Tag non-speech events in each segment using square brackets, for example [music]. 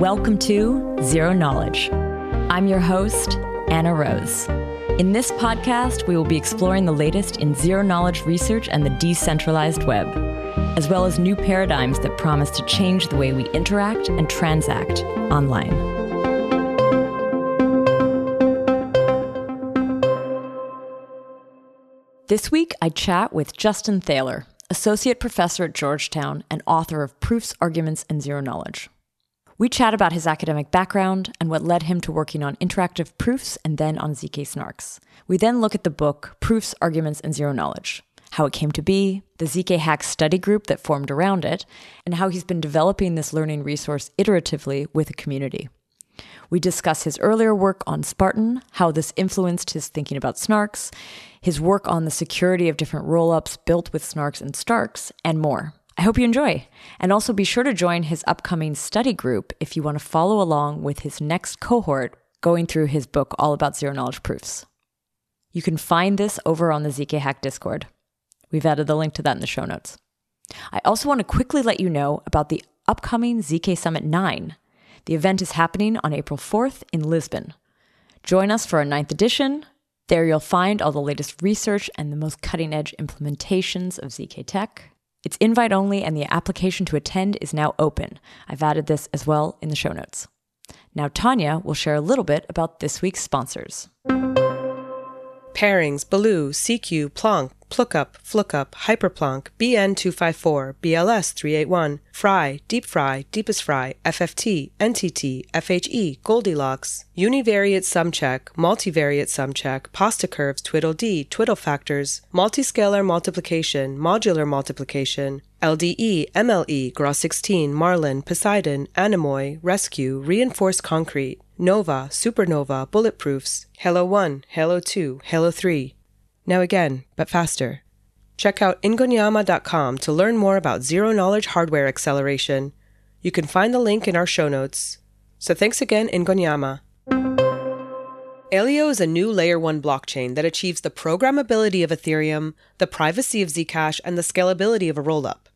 Welcome to Zero Knowledge. I'm your host, Anna Rose. In this podcast, we will be exploring the latest in zero knowledge research and the decentralized web, as well as new paradigms that promise to change the way we interact and transact online. This week, I chat with Justin Thaler, Associate Professor at Georgetown and author of Proofs, Arguments, and Zero Knowledge. We chat about his academic background and what led him to working on interactive proofs and then on ZK snarks. We then look at the book Proofs, Arguments, and Zero Knowledge, how it came to be, the ZK Hack study group that formed around it, and how he's been developing this learning resource iteratively with a community. We discuss his earlier work on Spartan, how this influenced his thinking about snarks, his work on the security of different rollups built with snarks and starks, and more. I hope you enjoy. And also be sure to join his upcoming study group if you want to follow along with his next cohort going through his book all about zero knowledge proofs. You can find this over on the ZK Hack Discord. We've added the link to that in the show notes. I also want to quickly let you know about the upcoming ZK Summit 9. The event is happening on April 4th in Lisbon. Join us for a ninth edition. There you'll find all the latest research and the most cutting edge implementations of ZK tech. It's invite only, and the application to attend is now open. I've added this as well in the show notes. Now, Tanya will share a little bit about this week's sponsors. Pairings, Baloo, CQ, Plonk, Plookup, Flookup, Hyperplonk, BN254, BLS381, Fry, Deep Fry, Deepest Fry, FFT, NTT, FHE, Goldilocks, Univariate Sumcheck, Multivariate Sumcheck, Pasta Curves, Twiddle D, Twiddle Factors, Multiscalar Multiplication, Modular Multiplication, LDE, MLE, Groth16, Marlin, Poseidon, Anemoi, Rescue, Reinforced Concrete, Nova, Supernova, Bulletproofs, Halo 1, Halo 2, Halo 3. Now again, but faster. Check out ingonyama.com to learn more about zero knowledge hardware acceleration. You can find the link in our show notes. So thanks again, Ingonyama. Aleo is a new layer 1 blockchain that achieves the programmability of Ethereum, the privacy of Zcash, and the scalability of a rollup.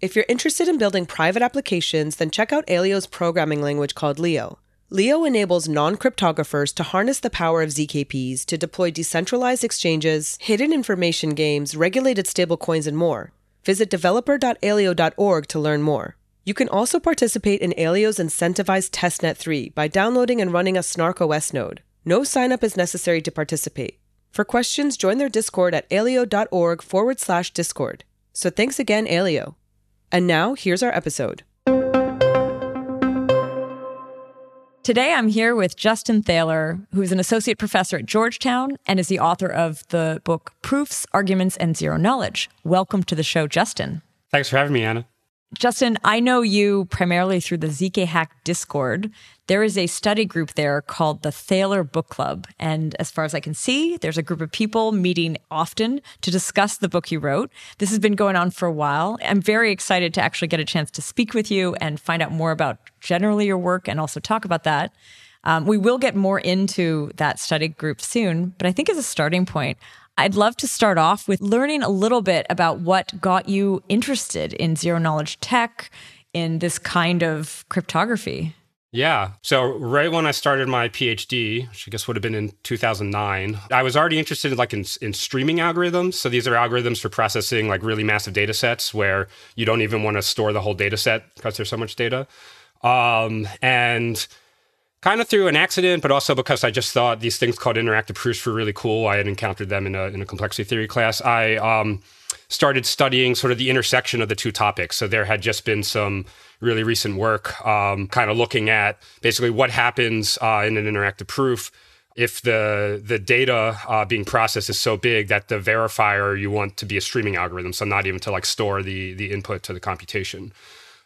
If you're interested in building private applications, then check out Aleo's programming language called Leo. Leo enables non cryptographers to harness the power of ZKPs to deploy decentralized exchanges, hidden information games, regulated stablecoins, and more. Visit developer.aleo.org to learn more. You can also participate in Aleo's incentivized testnet 3 by downloading and running a Snark OS node. No sign up is necessary to participate. For questions, join their Discord at aleo.org forward slash Discord. So thanks again, Aleo. And now, here's our episode. Today, I'm here with Justin Thaler, who's an associate professor at Georgetown and is the author of the book Proofs, Arguments, and Zero Knowledge. Welcome to the show, Justin. Thanks for having me, Anna. Justin, I know you primarily through the ZK Hack Discord. There is a study group there called the Thaler Book Club. And as far as I can see, there's a group of people meeting often to discuss the book you wrote. This has been going on for a while. I'm very excited to actually get a chance to speak with you and find out more about generally your work and also talk about that. Um, we will get more into that study group soon, but I think as a starting point, I'd love to start off with learning a little bit about what got you interested in zero knowledge tech, in this kind of cryptography. Yeah. So, right when I started my PhD, which I guess would have been in 2009, I was already interested in like in, in streaming algorithms. So, these are algorithms for processing like really massive data sets where you don't even want to store the whole data set because there's so much data. Um, and kind of through an accident, but also because I just thought these things called interactive proofs were really cool. I had encountered them in a, in a complexity theory class. I um, started studying sort of the intersection of the two topics. So there had just been some really recent work um, kind of looking at basically what happens uh, in an interactive proof if the the data uh, being processed is so big that the verifier you want to be a streaming algorithm, so not even to like store the the input to the computation.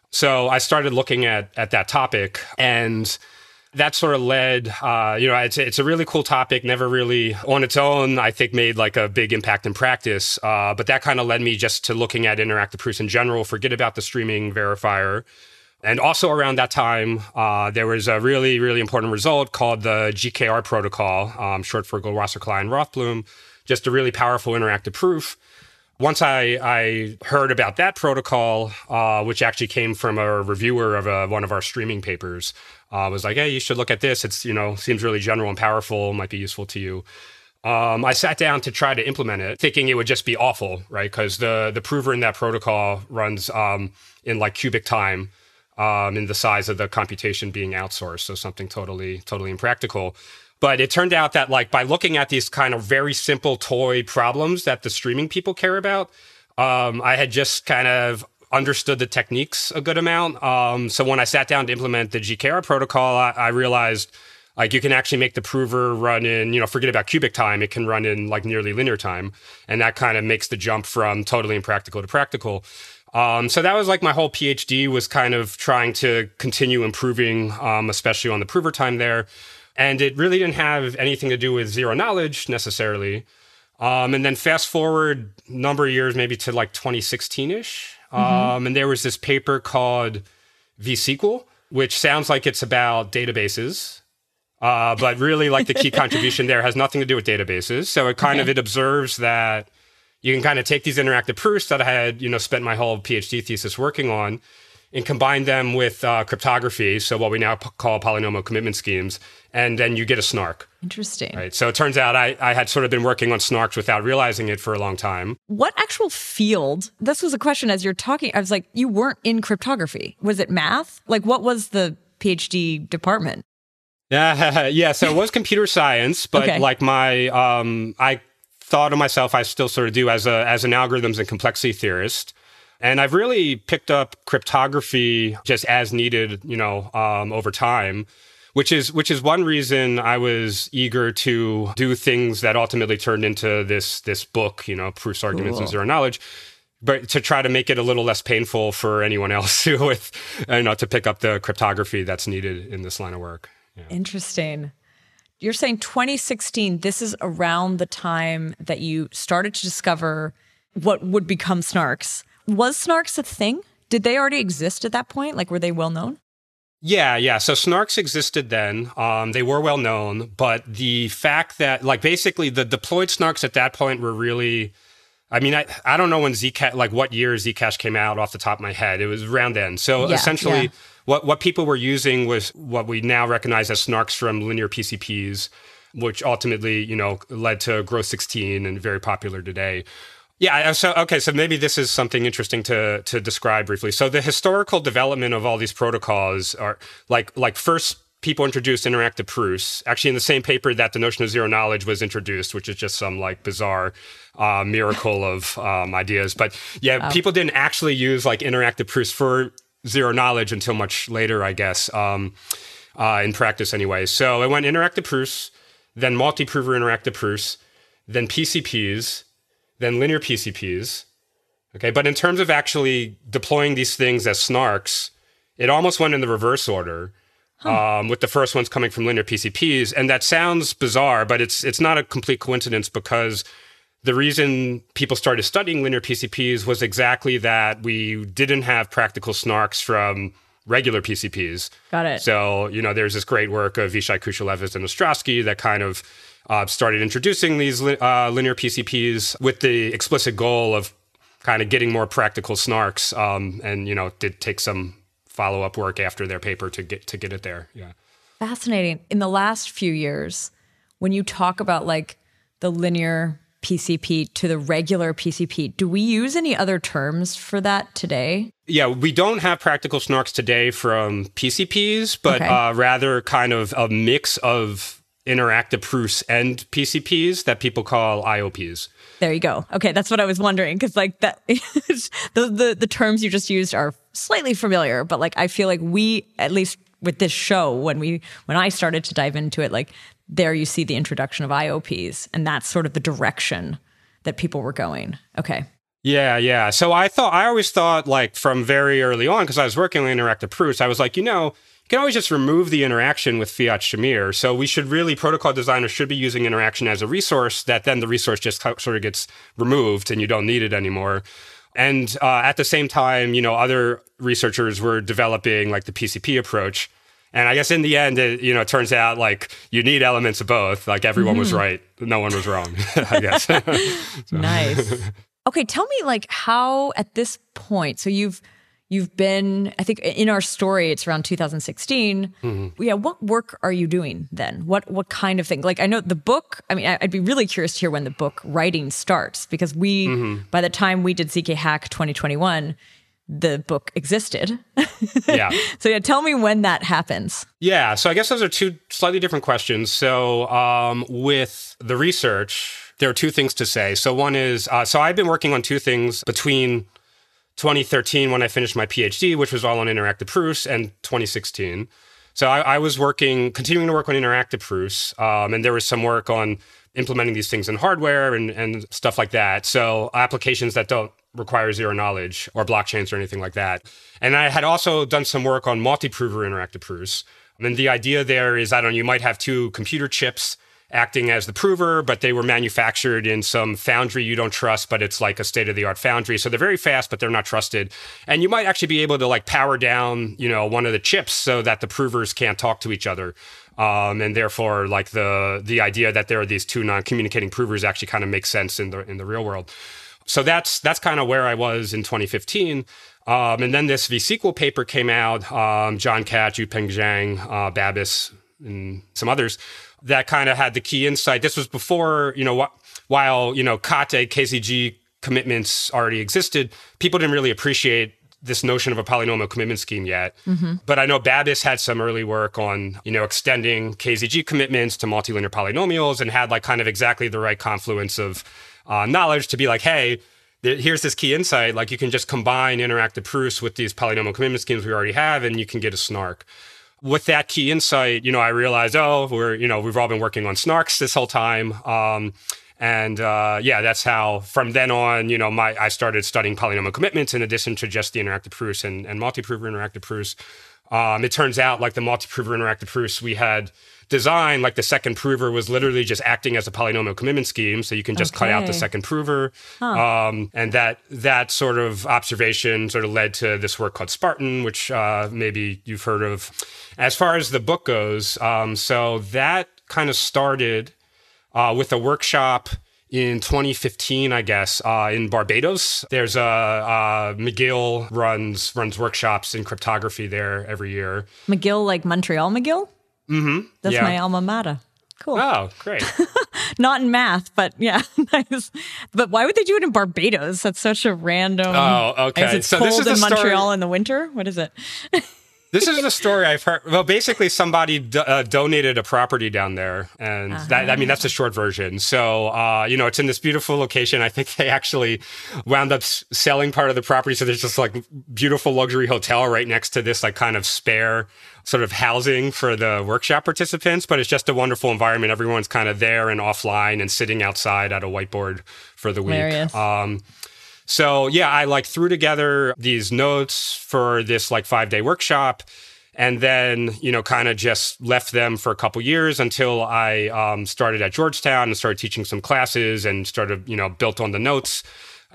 So I started looking at at that topic and that sort of led, uh, you know, it's, it's a really cool topic, never really on its own, I think made like a big impact in practice. Uh, but that kind of led me just to looking at interactive proofs in general, forget about the streaming verifier. And also around that time, uh, there was a really, really important result called the GKR protocol, um, short for Goldwasser, Kalai, Rothblum, just a really powerful interactive proof once I, I heard about that protocol, uh, which actually came from a reviewer of a, one of our streaming papers, uh, was like, hey, you should look at this. It's, you know, seems really general and powerful, might be useful to you. Um, I sat down to try to implement it, thinking it would just be awful, right? Because the the prover in that protocol runs um, in like cubic time, um, in the size of the computation being outsourced, so something totally totally impractical. But it turned out that like by looking at these kind of very simple toy problems that the streaming people care about, um, I had just kind of understood the techniques a good amount. Um, so when I sat down to implement the GKR protocol, I, I realized like you can actually make the prover run in, you know, forget about cubic time, it can run in like nearly linear time. And that kind of makes the jump from totally impractical to practical. Um, so that was like my whole PhD was kind of trying to continue improving, um, especially on the prover time there. And it really didn't have anything to do with zero knowledge necessarily. Um, and then fast forward number of years, maybe to like 2016 ish. Mm-hmm. Um, and there was this paper called vSQL, which sounds like it's about databases. Uh, but really, like the key [laughs] contribution there has nothing to do with databases. So it kind okay. of it observes that you can kind of take these interactive proofs that I had, you know, spent my whole PhD thesis working on, and combine them with uh, cryptography, so what we now p- call polynomial commitment schemes, and then you get a snark. Interesting. Right. So it turns out I, I had sort of been working on snarks without realizing it for a long time. What actual field? This was a question as you're talking. I was like, you weren't in cryptography. Was it math? Like, what was the PhD department? Yeah, [laughs] yeah. So it was computer science, but okay. like my, um, I thought of myself, I still sort of do as a as an algorithms and complexity theorist. And I've really picked up cryptography just as needed, you know, um, over time, which is which is one reason I was eager to do things that ultimately turned into this this book, you know, proofs, arguments, cool. and zero knowledge. But to try to make it a little less painful for anyone else [laughs] with, you know, to pick up the cryptography that's needed in this line of work. Yeah. Interesting. You're saying 2016, this is around the time that you started to discover what would become snarks was Snarks a thing? Did they already exist at that point? Like, were they well known? Yeah, yeah. So Snarks existed then. Um, they were well known, but the fact that, like, basically the deployed Snarks at that point were really. I mean, I, I don't know when Zcash, like what year Zcash came out off the top of my head. It was around then. So yeah, essentially, yeah. what what people were using was what we now recognize as Snarks from linear PCPs, which ultimately, you know, led to Groth 16 and very popular today. Yeah. So okay. So maybe this is something interesting to to describe briefly. So the historical development of all these protocols are like like first people introduced interactive proofs actually in the same paper that the notion of zero knowledge was introduced which is just some like bizarre uh, miracle of um, ideas but yeah people didn't actually use like interactive proofs for zero knowledge until much later i guess um, uh, in practice anyway so it went interactive proofs then multi-prover interactive proofs then pcps than linear PCPs. Okay, but in terms of actually deploying these things as snarks, it almost went in the reverse order. Huh. Um, with the first ones coming from linear PCPs, and that sounds bizarre, but it's it's not a complete coincidence because the reason people started studying linear PCPs was exactly that we didn't have practical snarks from regular PCPs. Got it. So, you know, there's this great work of Ishai Kushilevitz and Ostrovsky that kind of uh, started introducing these uh, linear PCPs with the explicit goal of kind of getting more practical snarks. Um, and you know, did take some follow up work after their paper to get to get it there. Yeah, fascinating. In the last few years, when you talk about like the linear PCP to the regular PCP. Do we use any other terms for that today? Yeah, we don't have practical snarks today from PCPs, but okay. uh, rather kind of a mix of interactive proofs and PCPs that people call IOPs. There you go. Okay, that's what I was wondering because like that [laughs] the, the the terms you just used are slightly familiar, but like I feel like we at least with this show when we when I started to dive into it like there you see the introduction of IOPs and that's sort of the direction that people were going. Okay. Yeah, yeah. So I thought I always thought like from very early on because I was working on interactive proofs, I was like, you know, you can always just remove the interaction with fiat shamir. So we should really, protocol designers should be using interaction as a resource that then the resource just sort of gets removed and you don't need it anymore. And uh, at the same time, you know, other researchers were developing like the PCP approach. And I guess in the end, it, you know, it turns out like you need elements of both. Like everyone mm-hmm. was right, no one was wrong. [laughs] I guess. [laughs] Nice. [laughs] Okay, tell me like how at this point, so you've you've been i think in our story it's around 2016 mm-hmm. yeah what work are you doing then? What what kind of thing? Like i know the book i mean i'd be really curious to hear when the book writing starts because we mm-hmm. by the time we did zk hack 2021 the book existed. [laughs] Yeah. So yeah tell me when that happens. Yeah so i guess those are two slightly different questions. So um, with the research there are two things to say. So one is uh, so i've been working on two things between 2013 when I finished my PhD, which was all on interactive proofs, and 2016. So I, I was working, continuing to work on interactive proofs, um, and there was some work on implementing these things in hardware and, and stuff like that. So applications that don't require zero knowledge or blockchains or anything like that. And I had also done some work on multi-prover interactive proofs. And the idea there is, I don't know, you might have two computer chips acting as the prover, but they were manufactured in some foundry you don't trust, but it's like a state of the art foundry. So they're very fast, but they're not trusted. And you might actually be able to like power down, you know, one of the chips so that the provers can't talk to each other. Um, and therefore, like the the idea that there are these two non-communicating provers actually kind of makes sense in the in the real world. So that's that's kind of where I was in 2015. Um, and then this vSQL paper came out. Um, John Katz, Yupeng Zhang, uh, Babis, and some others that kind of had the key insight. This was before, you know, wh- while, you know, Kate, KZG commitments already existed, people didn't really appreciate this notion of a polynomial commitment scheme yet. Mm-hmm. But I know Babis had some early work on, you know, extending KZG commitments to multilinear polynomials and had like kind of exactly the right confluence of uh, knowledge to be like, hey, here's this key insight. Like you can just combine interactive proofs with these polynomial commitment schemes we already have, and you can get a snark with that key insight, you know, I realized, oh, we're, you know, we've all been working on snarks this whole time. Um, and uh, yeah, that's how from then on, you know, my I started studying polynomial commitments in addition to just the interactive proofs and, and multi-prover interactive proofs. Um, it turns out like the multi-prover interactive proofs we had design, like the second prover was literally just acting as a polynomial commitment scheme. So you can just okay. cut out the second prover. Huh. Um, and that that sort of observation sort of led to this work called Spartan, which uh, maybe you've heard of. As far as the book goes, um, so that kind of started uh, with a workshop in 2015, I guess, uh, in Barbados. There's a uh, McGill runs runs workshops in cryptography there every year. McGill, like Montreal McGill. Mm-hmm. That's yeah. my alma mater. Cool. Oh, great. [laughs] Not in math, but yeah, [laughs] nice. But why would they do it in Barbados? That's such a random. Oh, okay. It's so cold this is in Montreal story. in the winter. What is it? [laughs] this is the story I've heard. Well, basically, somebody uh, donated a property down there, and uh-huh. that, I mean that's the short version. So, uh, you know, it's in this beautiful location. I think they actually wound up selling part of the property, so there's just like beautiful luxury hotel right next to this like kind of spare sort of housing for the workshop participants, but it's just a wonderful environment. Everyone's kind of there and offline and sitting outside at a whiteboard for the week. Um, so yeah, I like threw together these notes for this like five day workshop and then you know kind of just left them for a couple years until i um, started at georgetown and started teaching some classes and started you know built on the notes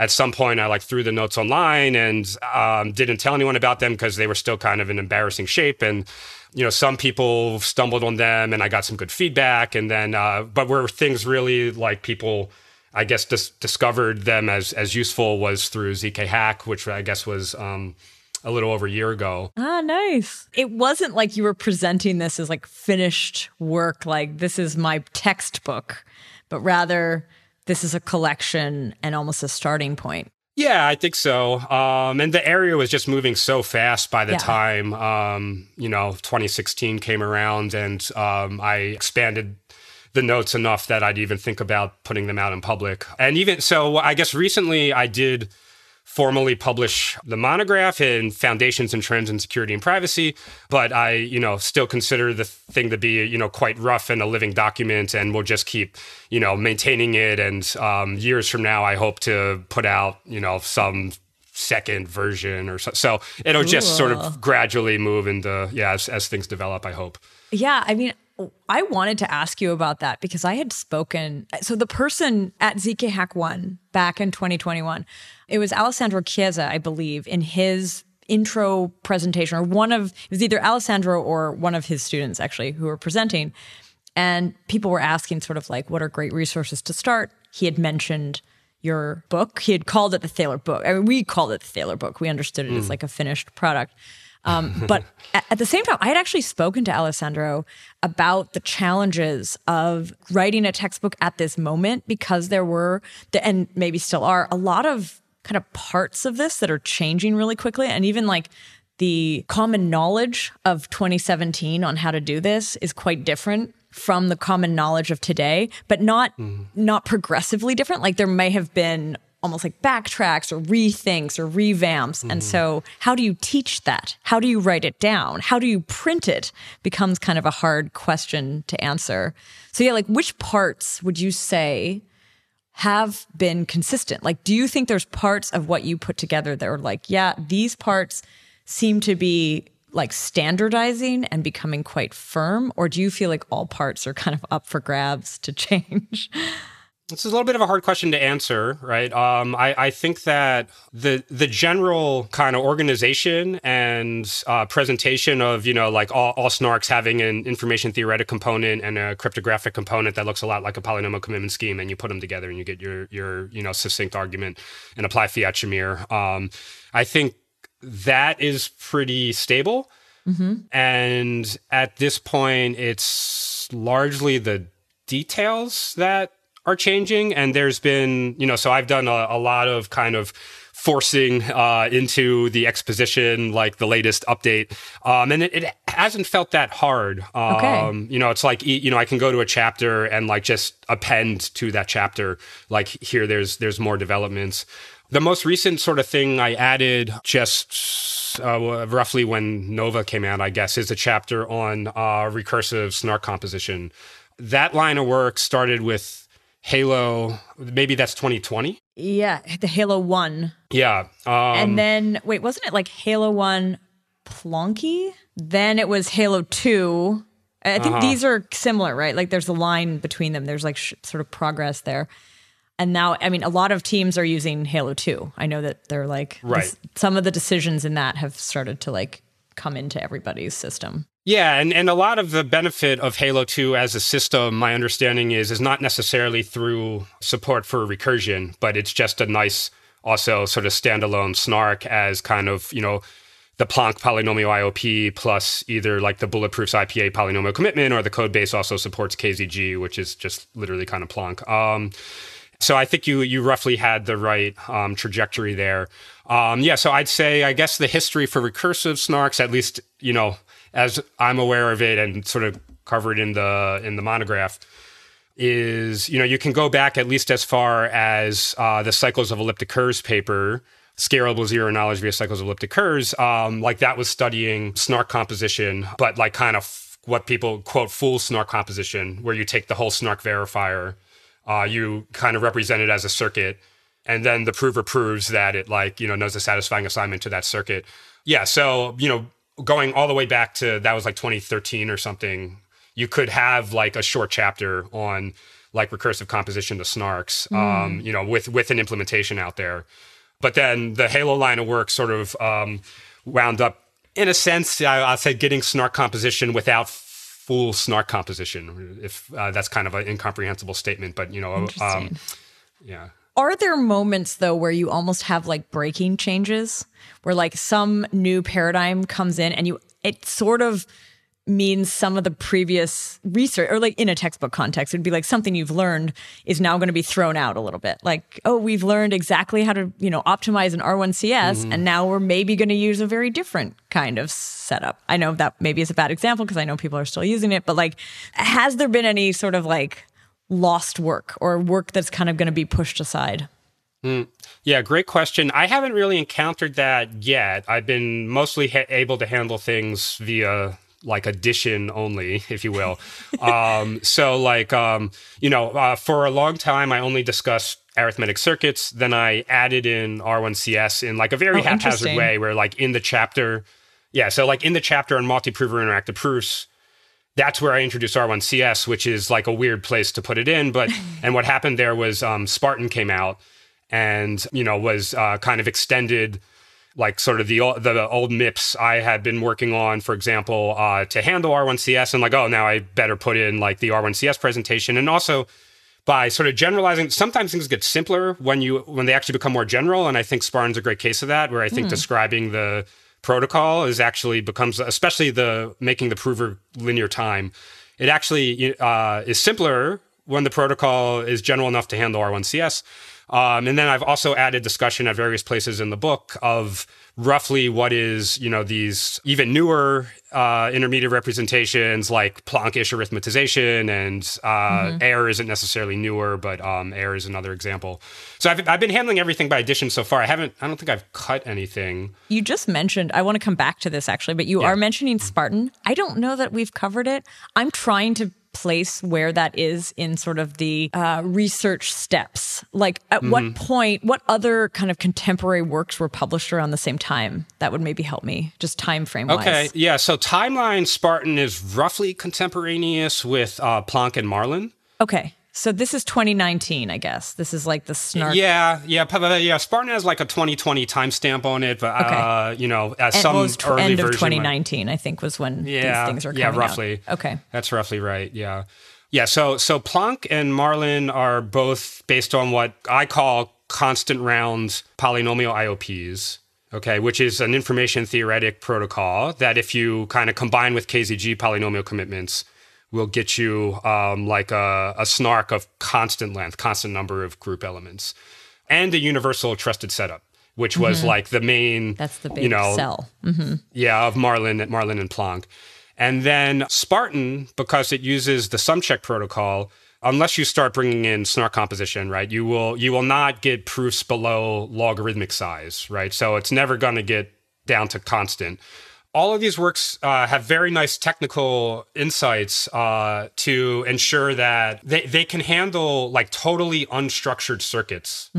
at some point i like threw the notes online and um, didn't tell anyone about them because they were still kind of in embarrassing shape and you know some people stumbled on them and i got some good feedback and then uh, but where things really like people i guess dis- discovered them as as useful was through zk hack which i guess was um, a little over a year ago. Ah, nice. It wasn't like you were presenting this as like finished work, like this is my textbook, but rather this is a collection and almost a starting point. Yeah, I think so. Um, and the area was just moving so fast by the yeah. time, um, you know, 2016 came around and um, I expanded the notes enough that I'd even think about putting them out in public. And even so, I guess recently I did formally publish the monograph in Foundations and Trends in Security and Privacy, but I, you know, still consider the thing to be, you know, quite rough and a living document, and we'll just keep, you know, maintaining it. And um, years from now, I hope to put out, you know, some second version or so. So it'll just sort of gradually move into, yeah, as, as things develop. I hope. Yeah, I mean, I wanted to ask you about that because I had spoken. So the person at ZK Hack One back in 2021, it was Alessandro Chiesa, I believe, in his intro presentation, or one of it was either Alessandro or one of his students actually who were presenting, and people were asking sort of like, what are great resources to start? He had mentioned your book. He had called it the Thaler book. I mean, we called it the Thaler book. We understood it mm. as like a finished product. Um, [laughs] but at, the same time, I had actually spoken to Alessandro about the challenges of writing a textbook at this moment because there were, and maybe still are, a lot of kind of parts of this that are changing really quickly. And even like the common knowledge of 2017 on how to do this is quite different from the common knowledge of today, but not mm. not progressively different. Like there may have been almost like backtracks or rethinks or revamps. Mm. And so how do you teach that? How do you write it down? How do you print it? Becomes kind of a hard question to answer. So yeah, like which parts would you say have been consistent? Like do you think there's parts of what you put together that are like, yeah, these parts seem to be like standardizing and becoming quite firm? Or do you feel like all parts are kind of up for grabs to [laughs] change? It's a little bit of a hard question to answer, right? Um, I, I, think that the the general kind of organization and uh, presentation of you know like all, all snarks having an information theoretic component and a cryptographic component that looks a lot like a polynomial commitment scheme, and you put them together and you get your your you know succinct argument and apply fiat shamir. Um, I think that is pretty stable. Mm-hmm. And at this point, it's largely the details that are changing. And there's been, you know, so I've done a, a lot of kind of forcing uh, into the exposition, like the latest update. Um, and it, it, hasn't felt that hard. Um, okay. You know, it's like, you know, I can go to a chapter and like just append to that chapter. Like here, there's, there's more developments. The most recent sort of thing I added just uh, roughly when Nova came out, I guess, is a chapter on uh, recursive snark composition. That line of work started with Halo, maybe that's 2020. Yeah, the Halo 1. Yeah. Um, and then, wait, wasn't it like Halo 1 Plonky? Then it was Halo 2. I think uh-huh. these are similar, right? Like there's a line between them. There's like sh- sort of progress there and now i mean a lot of teams are using halo 2 i know that they're like right. this, some of the decisions in that have started to like come into everybody's system yeah and, and a lot of the benefit of halo 2 as a system my understanding is is not necessarily through support for recursion but it's just a nice also sort of standalone snark as kind of you know the Plonk polynomial IOP plus either like the bulletproofs IPA polynomial commitment or the code base also supports KZG, which is just literally kind of Plonk. Um, so I think you you roughly had the right um, trajectory there. Um, yeah, so I'd say I guess the history for recursive snarks, at least you know as I'm aware of it and sort of covered in the in the monograph, is you know you can go back at least as far as uh, the cycles of elliptic curves paper. Scalable zero knowledge via cycles of elliptic curves, um, like that was studying snark composition, but like kind of what people quote full snark composition, where you take the whole snark verifier uh, you kind of represent it as a circuit and then the prover proves that it like you know knows a satisfying assignment to that circuit yeah so you know going all the way back to that was like 2013 or something you could have like a short chapter on like recursive composition to snarks mm. um, you know with with an implementation out there but then the halo line of work sort of um, wound up in a sense I, i'll say getting snark composition without full snark composition. If uh, that's kind of an incomprehensible statement, but you know, um, yeah. Are there moments though where you almost have like breaking changes, where like some new paradigm comes in and you it sort of means some of the previous research or like in a textbook context it'd be like something you've learned is now going to be thrown out a little bit. Like oh we've learned exactly how to you know optimize an r1cs mm-hmm. and now we're maybe going to use a very different kind of setup. I know that maybe is a bad example because i know people are still using it but like has there been any sort of like lost work or work that's kind of going to be pushed aside Mm. Yeah, great question. I haven't really encountered that yet. I've been mostly ha- able to handle things via like addition only, if you will. [laughs] um, so, like, um, you know, uh, for a long time, I only discussed arithmetic circuits. Then I added in R1CS in like a very oh, haphazard way, where like in the chapter, yeah, so like in the chapter on multi-prover interactive proofs, that's where I introduced R1CS, which is like a weird place to put it in. But [laughs] and what happened there was um, Spartan came out and you know was uh, kind of extended like sort of the the old MIPS I had been working on, for example, uh, to handle R1CS, and like, oh, now I better put in like the R1CS presentation, and also by sort of generalizing. Sometimes things get simpler when you when they actually become more general, and I think Spartan's a great case of that, where I think describing the protocol is actually becomes, especially the making the prover linear time. It actually uh, is simpler when the protocol is general enough to handle R1CS. Um, and then I've also added discussion at various places in the book of roughly what is, you know, these even newer uh, intermediate representations like Plonkish arithmetization and uh, AIR isn't necessarily newer, but um, AIR is another example. So I've, I've been handling everything by addition so far. I haven't, I don't think I've cut anything. You just mentioned, I want to come back to this actually, but you Yeah. are mentioning Spartan. I don't know that we've covered it. I'm trying to place where that is in sort of the uh, research steps. Like, at Mm-hmm. what point, what other kind of contemporary works were published around the same time? That would maybe help me, just time frame wise. Okay, yeah. So timeline Spartan is roughly contemporaneous with uh, Plonk and Marlin. Okay. So this is 2019, I guess. This is like the snark. Yeah, yeah, yeah. Spartan has like a 2020 timestamp on it, but uh, you know, as And- some was early end of version 2019, I think, was when Yeah, these things are coming yeah, out. roughly. Okay. That's roughly right. Yeah. Yeah. So so Plonk and Marlin are both based on what I call constant round polynomial IOPs. Okay, which is an information theoretic protocol that if you kind of combine with KZG polynomial commitments, will get you um, like a, a snark of constant length, constant number of group elements, and a universal trusted setup, which was like the main That's the big you know, sell. yeah, of Marlin, Marlin and Plonk. And then Spartan, because it uses the sum check protocol, unless you start bringing in snark composition, right, you will you will not get proofs below logarithmic size, right? So it's never going to get down to constant. All of these works uh, have very nice technical insights uh, to ensure that they, they can handle like totally unstructured circuits.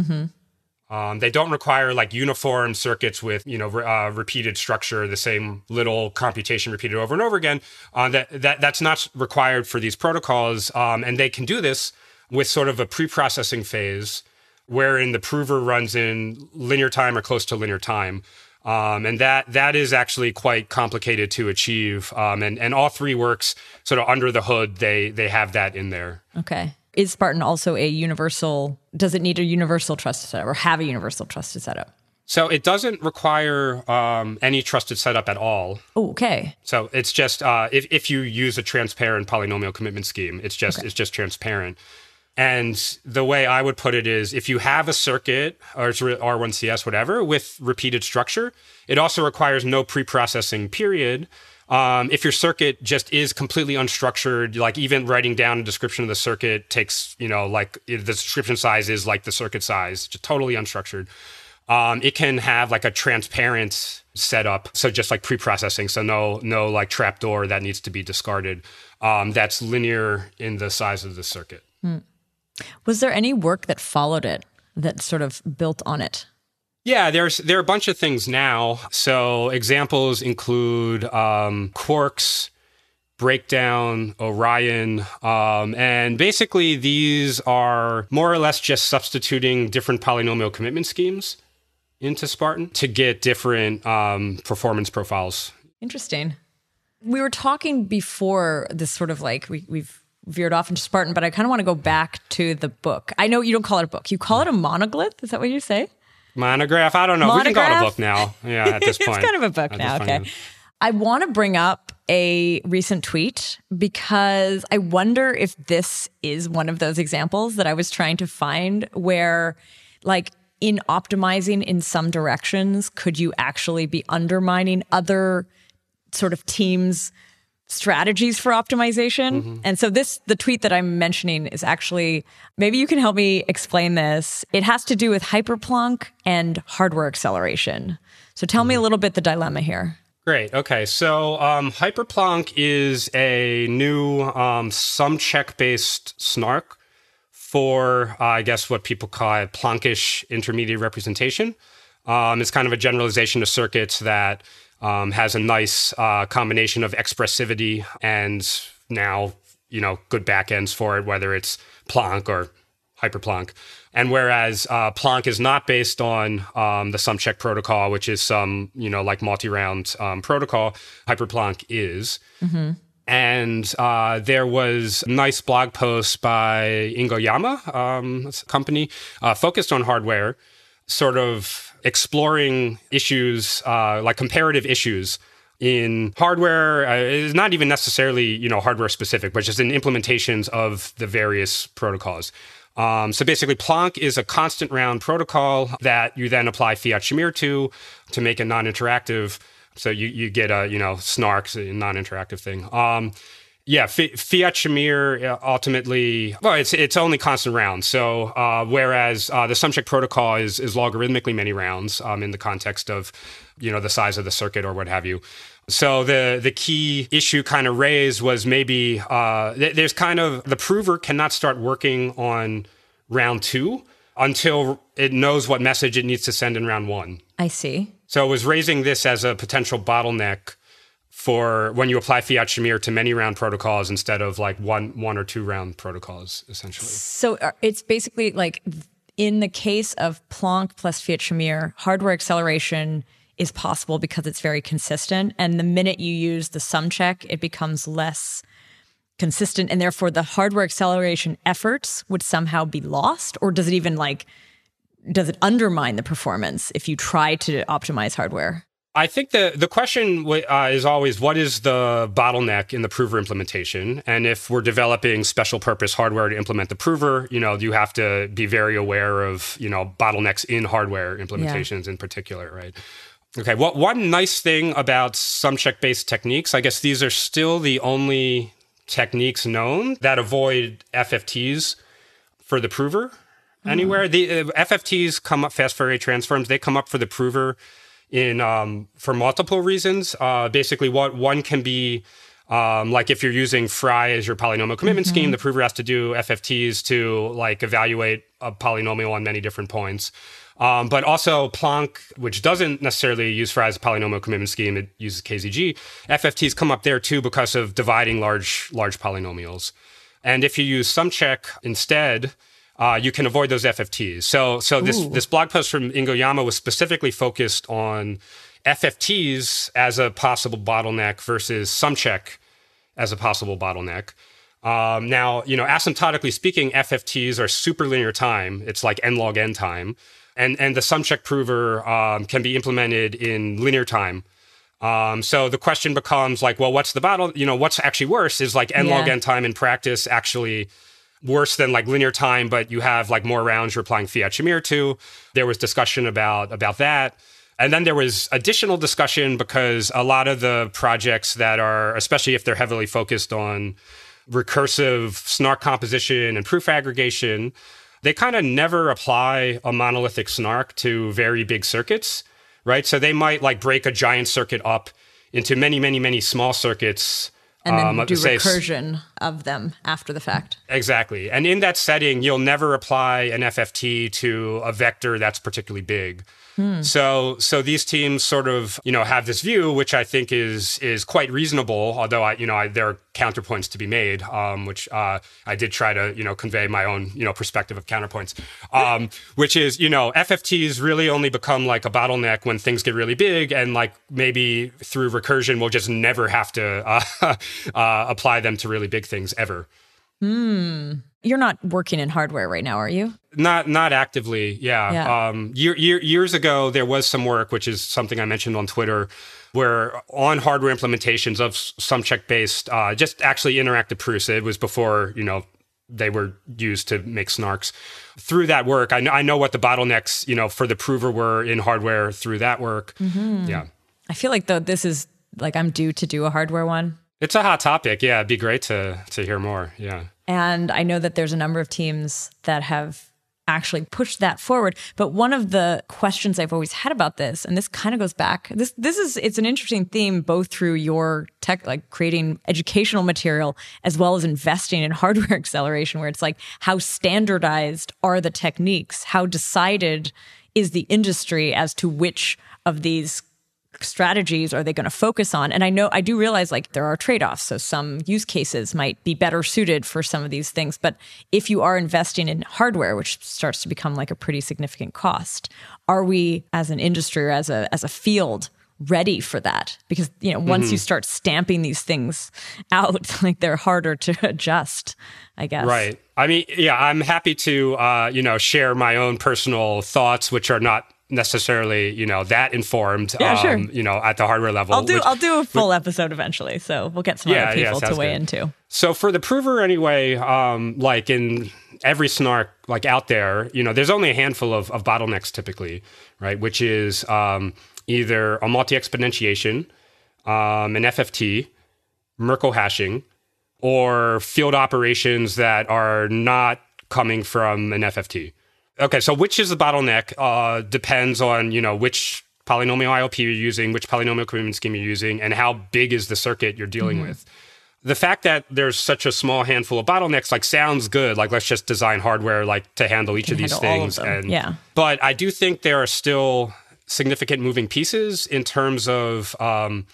Um, they don't require like uniform circuits with you know re- uh, repeated structure, the same little computation repeated over and over again. Uh, that that that's not required for these protocols, um, and they can do this with sort of a pre-processing phase, wherein the prover runs in linear time or close to linear time. Um, and that that is actually quite complicated to achieve. Um, and and all three works sort of under the hood. They they have that in there. Okay. Is Spartan also a universal? Does it need a universal trusted setup or have a universal trusted setup? So it doesn't require um, any trusted setup at all. Oh, okay. So it's just uh, if if you use a transparent polynomial commitment scheme, it's just it's just transparent. And the way I would put it is, if you have a circuit or it's R1CS whatever with repeated structure, it also requires no pre-processing period. Um, if your circuit just is completely unstructured, like even writing down a description of the circuit takes, you know, like the description size is like the circuit size, just totally unstructured. Um, it can have like a transparent setup so just like pre-processing so no no like trapdoor that needs to be discarded. Um, that's linear in the size of the circuit Was there any work that followed it that sort of built on it? yeah there's there are a bunch of things now so examples include um, quarks Brakedown orion um, and basically these are more or less just substituting different polynomial commitment schemes into spartan to get different um, performance profiles Interesting. We were talking before this sort of like we, we've veered off into Spartan, but I kind of want to go back to the book. I know you don't call it a book. You call it a monoglyph. Is that what you say? Monograph. I don't know. We can call it a book now. Yeah, at this [laughs] point. it's kind of a book At now. Okay. point. I want to bring up a recent tweet because I wonder if this is one of those examples that I was trying to find where, like, in optimizing in some directions, could you actually be undermining other sort of teams' strategies for optimization? And so, this, the tweet that I'm mentioning is actually, maybe you can help me explain this. It has to do with hyperplonk and hardware acceleration. So, tell me a little bit the dilemma here. Great. Okay. So um, Hyperplonk is a new um, sum check based snark for, uh, I guess, what people call a Plonkish intermediate representation. Um, it's kind of a generalization of circuits that um, has a nice uh, combination of expressivity and now, you know, good backends for it, whether it's Plonk or Hyperplonk. And whereas uh, Plonk is not based on um, the sum check protocol, which is some, you know, like multi round um, protocol, Hyperplonk is. And uh, there was a nice blog post by Ingonyama, um, a company uh, focused on hardware, sort of exploring issues uh, like comparative issues in hardware. Uh, it's not even necessarily you know hardware specific, but just in implementations of the various protocols. Um, so basically, Plonk is a constant round protocol that you then apply Fiat Shamir to to make it non-interactive. So you you get a you know snarks a non-interactive thing. Um, yeah, F- Fiat Shamir uh, ultimately, well, it's it's only constant rounds. So uh, whereas uh, the Sumcheck protocol is is logarithmically many rounds um, in the context of you know the size of the circuit or what have you. So the the key issue kind of raised was maybe uh, th- there's kind of the prover cannot start working on round two until it knows what message it needs to send in round one. I see. So it was raising this as a potential bottleneck for when you apply Fiat Shamir to many round protocols instead of like one one or two round protocols, essentially. So uh, it's basically like in the case of Plonk plus Fiat Shamir, hardware acceleration is possible because it's very consistent. And the minute you use the sum check, it becomes less consistent. And therefore, the hardware acceleration efforts would somehow be lost? Or does it even like, does it undermine the performance if you try to optimize hardware? I think the the question uh, is always what is the bottleneck in the prover implementation, and if we're developing special purpose hardware to implement the prover, you know, you have to be very aware of you know bottlenecks in hardware implementations yeah. in particular, right? Okay, what one nice thing about some sumcheck based techniques, I guess these are still the only techniques known that avoid FFTs for the prover mm-hmm. anywhere. The uh, FFTs come up fast Fourier transforms. They come up for the prover in um, for multiple reasons. Uh, basically, what one can be um, like if you're using FRI as your polynomial commitment mm-hmm. scheme, the prover has to do FFTs to like evaluate a polynomial on many different points. Um, but also Plonk, which doesn't necessarily use FRI as a polynomial commitment scheme, it uses KZG. FFTs come up there too because of dividing large large polynomials. And if you use SumCheck instead, uh, you can avoid those FFTs. So so this this blog post from Ingonyama was specifically focused on FFTs as a possible bottleneck versus SumCheck as a possible bottleneck. Um, now, you know, asymptotically speaking, FFTs are super linear time. It's like n log n time and and the sum check prover um, can be implemented in linear time. Um, so the question becomes like, well, what's the battle? You know, what's actually worse is like n log n time in practice actually worse than like linear time, but you have like more rounds you're applying fiat Shamir to. There was discussion about about that. And then there was additional discussion because a lot of the projects that are, especially if they're heavily focused on recursive snark composition and proof aggregation, they kind of never apply a monolithic snark to very big circuits, right? So they might like break a giant circuit up into many, many, many small circuits. And then um, do recursion of them after the fact. Exactly. And in that setting, you'll never apply an FFT to a vector that's particularly big. Hmm. So so these teams sort of you know have this view, which I think is is quite reasonable. Although I you know I, there are counterpoints to be made, um, which uh, I did try to you know convey my own you know perspective of counterpoints, um, which is you know FFTs really only become like a bottleneck when things get really big, and like maybe through recursion we'll just never have to uh, [laughs] uh, apply them to really big things ever. Hmm. You're not working in hardware right now, are you? Not not actively. Yeah. yeah. Um, year, year, years ago, there was some work, which is something I mentioned on Twitter, where on hardware implementations of sum check based, uh, just actually interactive proofs. It was before you know they were used to make snarks. Through that work, I know, I know what the bottlenecks you know for the prover were in hardware through that work. Mm-hmm. Yeah. I feel like though this is like I'm due to do a hardware one. It's a hot topic. Yeah, it'd be great to to hear more. Yeah. And I know that there's a number of teams that have actually pushed that forward. But one of the questions I've always had about this, and this kind of goes back, this this is it's an interesting theme both through your tech, like creating educational material as well as investing in [laughs] hardware acceleration, where it's like how standardized are the techniques? How decided is the industry as to which of these strategies are they going to focus on? And I know I do realize like there are trade offs. So some use cases might be better suited for some of these things. But if you are investing in hardware, which starts to become like a pretty significant cost, are we as an industry or as a as a field ready for that because you know once Mm-hmm. you start stamping these things out [laughs] like they're harder to adjust i guess Right. I mean, yeah, I'm happy to, uh, you know, share my own personal thoughts, which are not necessarily, you know, that informed, Yeah, sure. you know, at the hardware level. i'll do which- i'll do a full episode eventually so we'll get some Yeah, other yeah, people to weigh good. into So for the prover anyway, um, like in every snark like out there, you know, there's only a handful of, of bottlenecks typically, right? Which is um, either a multi-exponentiation, um, an FFT, Merkle hashing, or field operations that are not coming from an FFT. Okay, so which is the bottleneck uh, depends on you know which polynomial IOP you're using, which polynomial commitment scheme you're using, and how big is the circuit you're dealing with. The fact that there's such a small handful of bottlenecks like sounds good. Like let's just design hardware like to handle each of these of things. them, And yeah. but I do think there are still significant moving pieces in terms of um,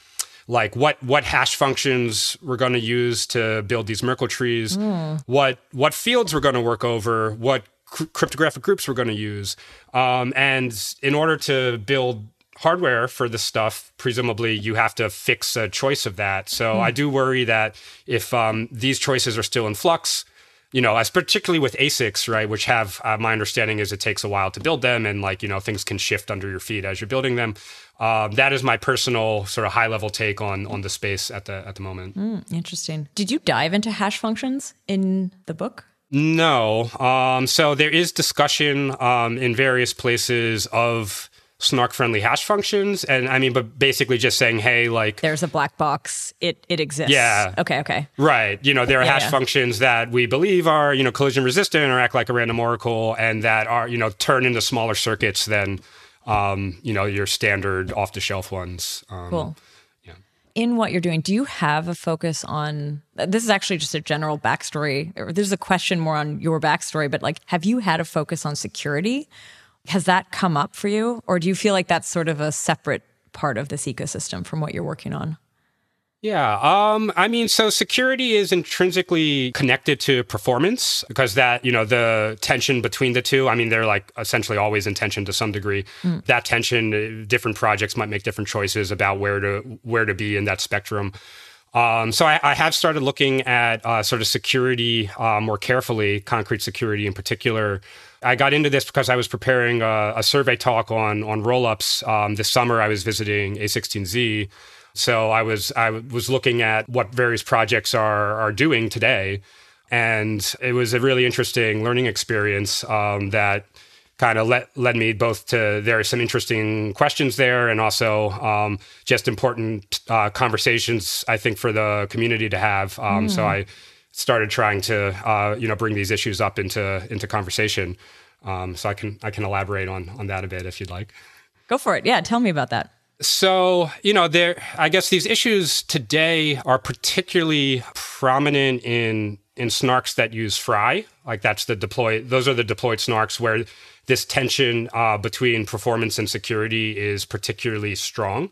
like what what hash functions we're going to use to build these Merkle trees, Hmm. what what fields we're going to work over, what cryptographic groups we're going to use, um, and in order to build hardware for this stuff, presumably you have to fix a choice of that. So I do worry that if um, these choices are still in flux, you know, as particularly with ASICs, right, which have uh, my understanding is it takes a while to build them, and like you know things can shift under your feet as you're building them. Um, that is my personal sort of high level take on on the space at the at the moment. Hmm, interesting did you dive into hash functions in the book No, um, so there is discussion um, in various places of snark friendly hash functions, and I mean, but basically just saying, hey, like there's a black box it it exists Yeah. okay okay Right. You know, there are Yeah, hash yeah. functions that we believe are, you know, collision resistant or act like a random oracle and that are, you know, turn into smaller circuits than, um, you know, your standard off the shelf ones. Um, Cool. In what you're doing, do you have a focus on? This is actually just a general backstory. Or this is a question more on your backstory, but like, have you had a focus on security? Has that come up for you, or do you feel like that's sort of a separate part of this ecosystem from what you're working on? Yeah. Um, I mean, so security is intrinsically connected to performance because that, you know, the tension between the two, I mean, they're like essentially always in tension to some degree. That tension, uh, different projects might make different choices about where to where to be in that spectrum. Um, so I, I have started looking at uh, sort of security uh, more carefully, concrete security in particular. I got into this because I was preparing a, a survey talk on on rollups. Um, this summer, I was visiting A16Z, so I was I was looking at what various projects are are doing today, and it was a really interesting learning experience um, that kind of led led me both to there are some interesting questions there and also um, just important uh, conversations I think for the community to have. Um, So I started trying to uh, you know bring these issues up into into conversation. Um, so I can I can elaborate on on that a bit if you'd like. Go for it. Yeah, tell me about that. So, you know, there I guess these issues today are particularly prominent in in snarks that use FRI. Like that's the deploy those are the deployed snarks where this tension uh, between performance and security is particularly strong.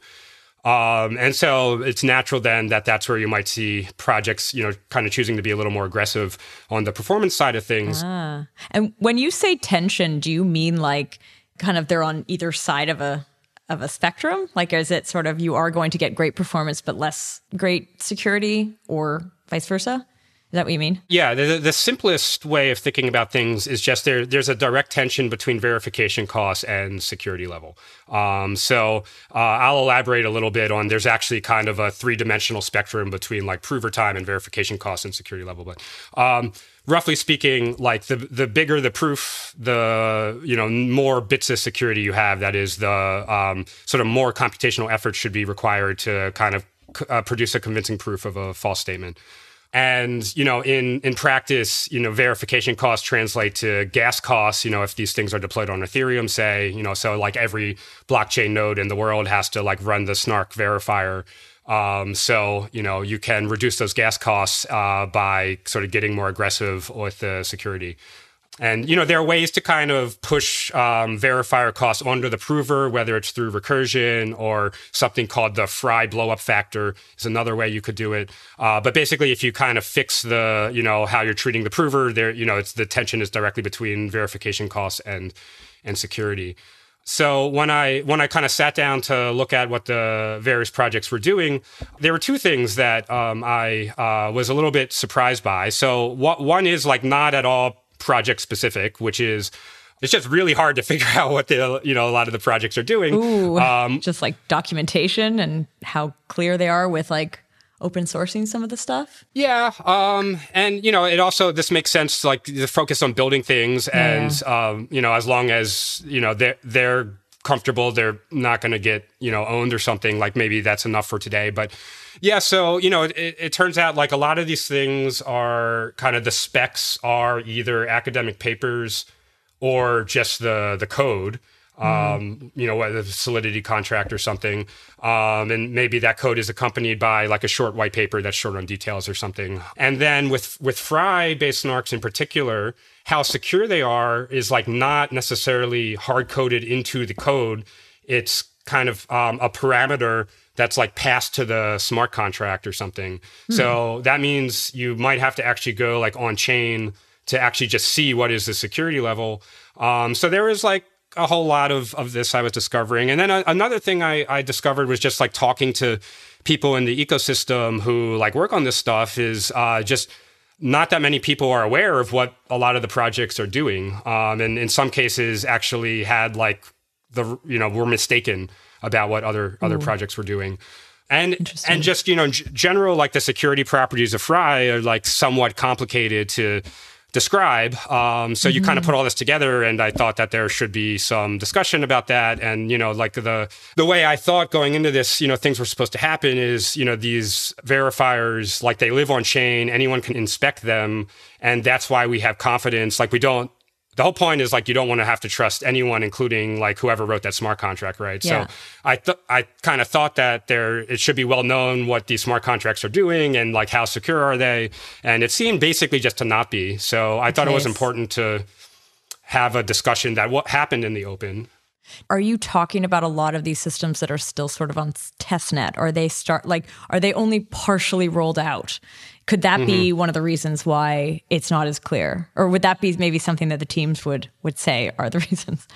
Um, and so it's natural then that that's where you might see projects, you know, kind of choosing to be a little more aggressive on the performance side of things. And when you say tension, do you mean like kind of they're on either side of a of a spectrum? Like is it sort of you are going to get great performance but less great security or vice versa? Is that what you mean? Yeah, the, the simplest way of thinking about things is just there. There's a direct tension between verification costs and security level. Um, so uh, I'll elaborate a little bit on. There's actually kind of a three dimensional spectrum between like prover time and verification costs and security level. But um, roughly speaking, like the the bigger the proof, the you know more bits of security you have. That is the um, sort of more computational effort should be required to kind of uh, produce a convincing proof of a false statement. And you know, in in practice, you know, verification costs translate to gas costs. You know, if these things are deployed on Ethereum, say, you know, so like every blockchain node in the world has to like run the Snark verifier. Um, so you know, you can reduce those gas costs uh, by sort of getting more aggressive with the security. And you know there are ways to kind of push um, verifier costs onto the prover, whether it's through recursion or something called the FRI blowup factor is another way you could do it. Uh, but basically, if you kind of fix the you know how you're treating the prover, there you know it's the tension is directly between verification costs and and security. So when I when I kind of sat down to look at what the various projects were doing, there were two things that um, I uh, was a little bit surprised by. So what, one is like not at all project specific, which is it's just really hard to [laughs] figure out what the you know a lot of the projects are doing. Ooh, um, [laughs] just like documentation and how clear they are with like open sourcing some of the stuff. Yeah, um, and you know it also this makes sense like the focus on building things and yeah. um, you know as long as you know they're they're comfortable they're not going to get you know owned or something like maybe that's enough for today but yeah so you know it, it, turns out like a lot of these things are kind of the specs are either academic papers or just the the code. Um, you know, a Solidity contract or something, um, and maybe that code is accompanied by like a short white paper that's short on details or something. And then with with FRI based snarks in particular, how secure they are is like not necessarily hard coded into the code. It's kind of um, a parameter that's like passed to the smart contract or something. Hmm. So that means you might have to actually go like on chain to actually just see what is the security level. Um, so there is like a whole lot of, of this I was discovering. And then a, another thing I, I discovered was just like talking to people in the ecosystem who like work on this stuff is uh, just not that many people are aware of what a lot of the projects are doing. Um, and in some cases actually had like the, you know, were mistaken about what other, other projects were doing and and just you know general like the security properties of FRI are like somewhat complicated to describe. Um, so mm-hmm. you kind of put all this together, and I thought that there should be some discussion about that. And you know, like the the way I thought going into this, you know, things were supposed to happen is, you know, these verifiers, like they live on chain, anyone can inspect them, and that's why we have confidence. Like we don't the whole point is like you don't want to have to trust anyone, including like whoever wrote that smart contract, right? Yeah. So I th- I kind of thought that there it should be well known what these smart contracts are doing and like how secure are they, and it seemed basically just to not be. So I thought it was important to have a discussion that what happened in the open. Are you talking about a lot of these systems that are still sort of on testnet? Are they start like are they only partially rolled out? Could that mm-hmm. be one of the reasons why it's not as clear, or would that be maybe something that the teams would would say are the [laughs] reasons?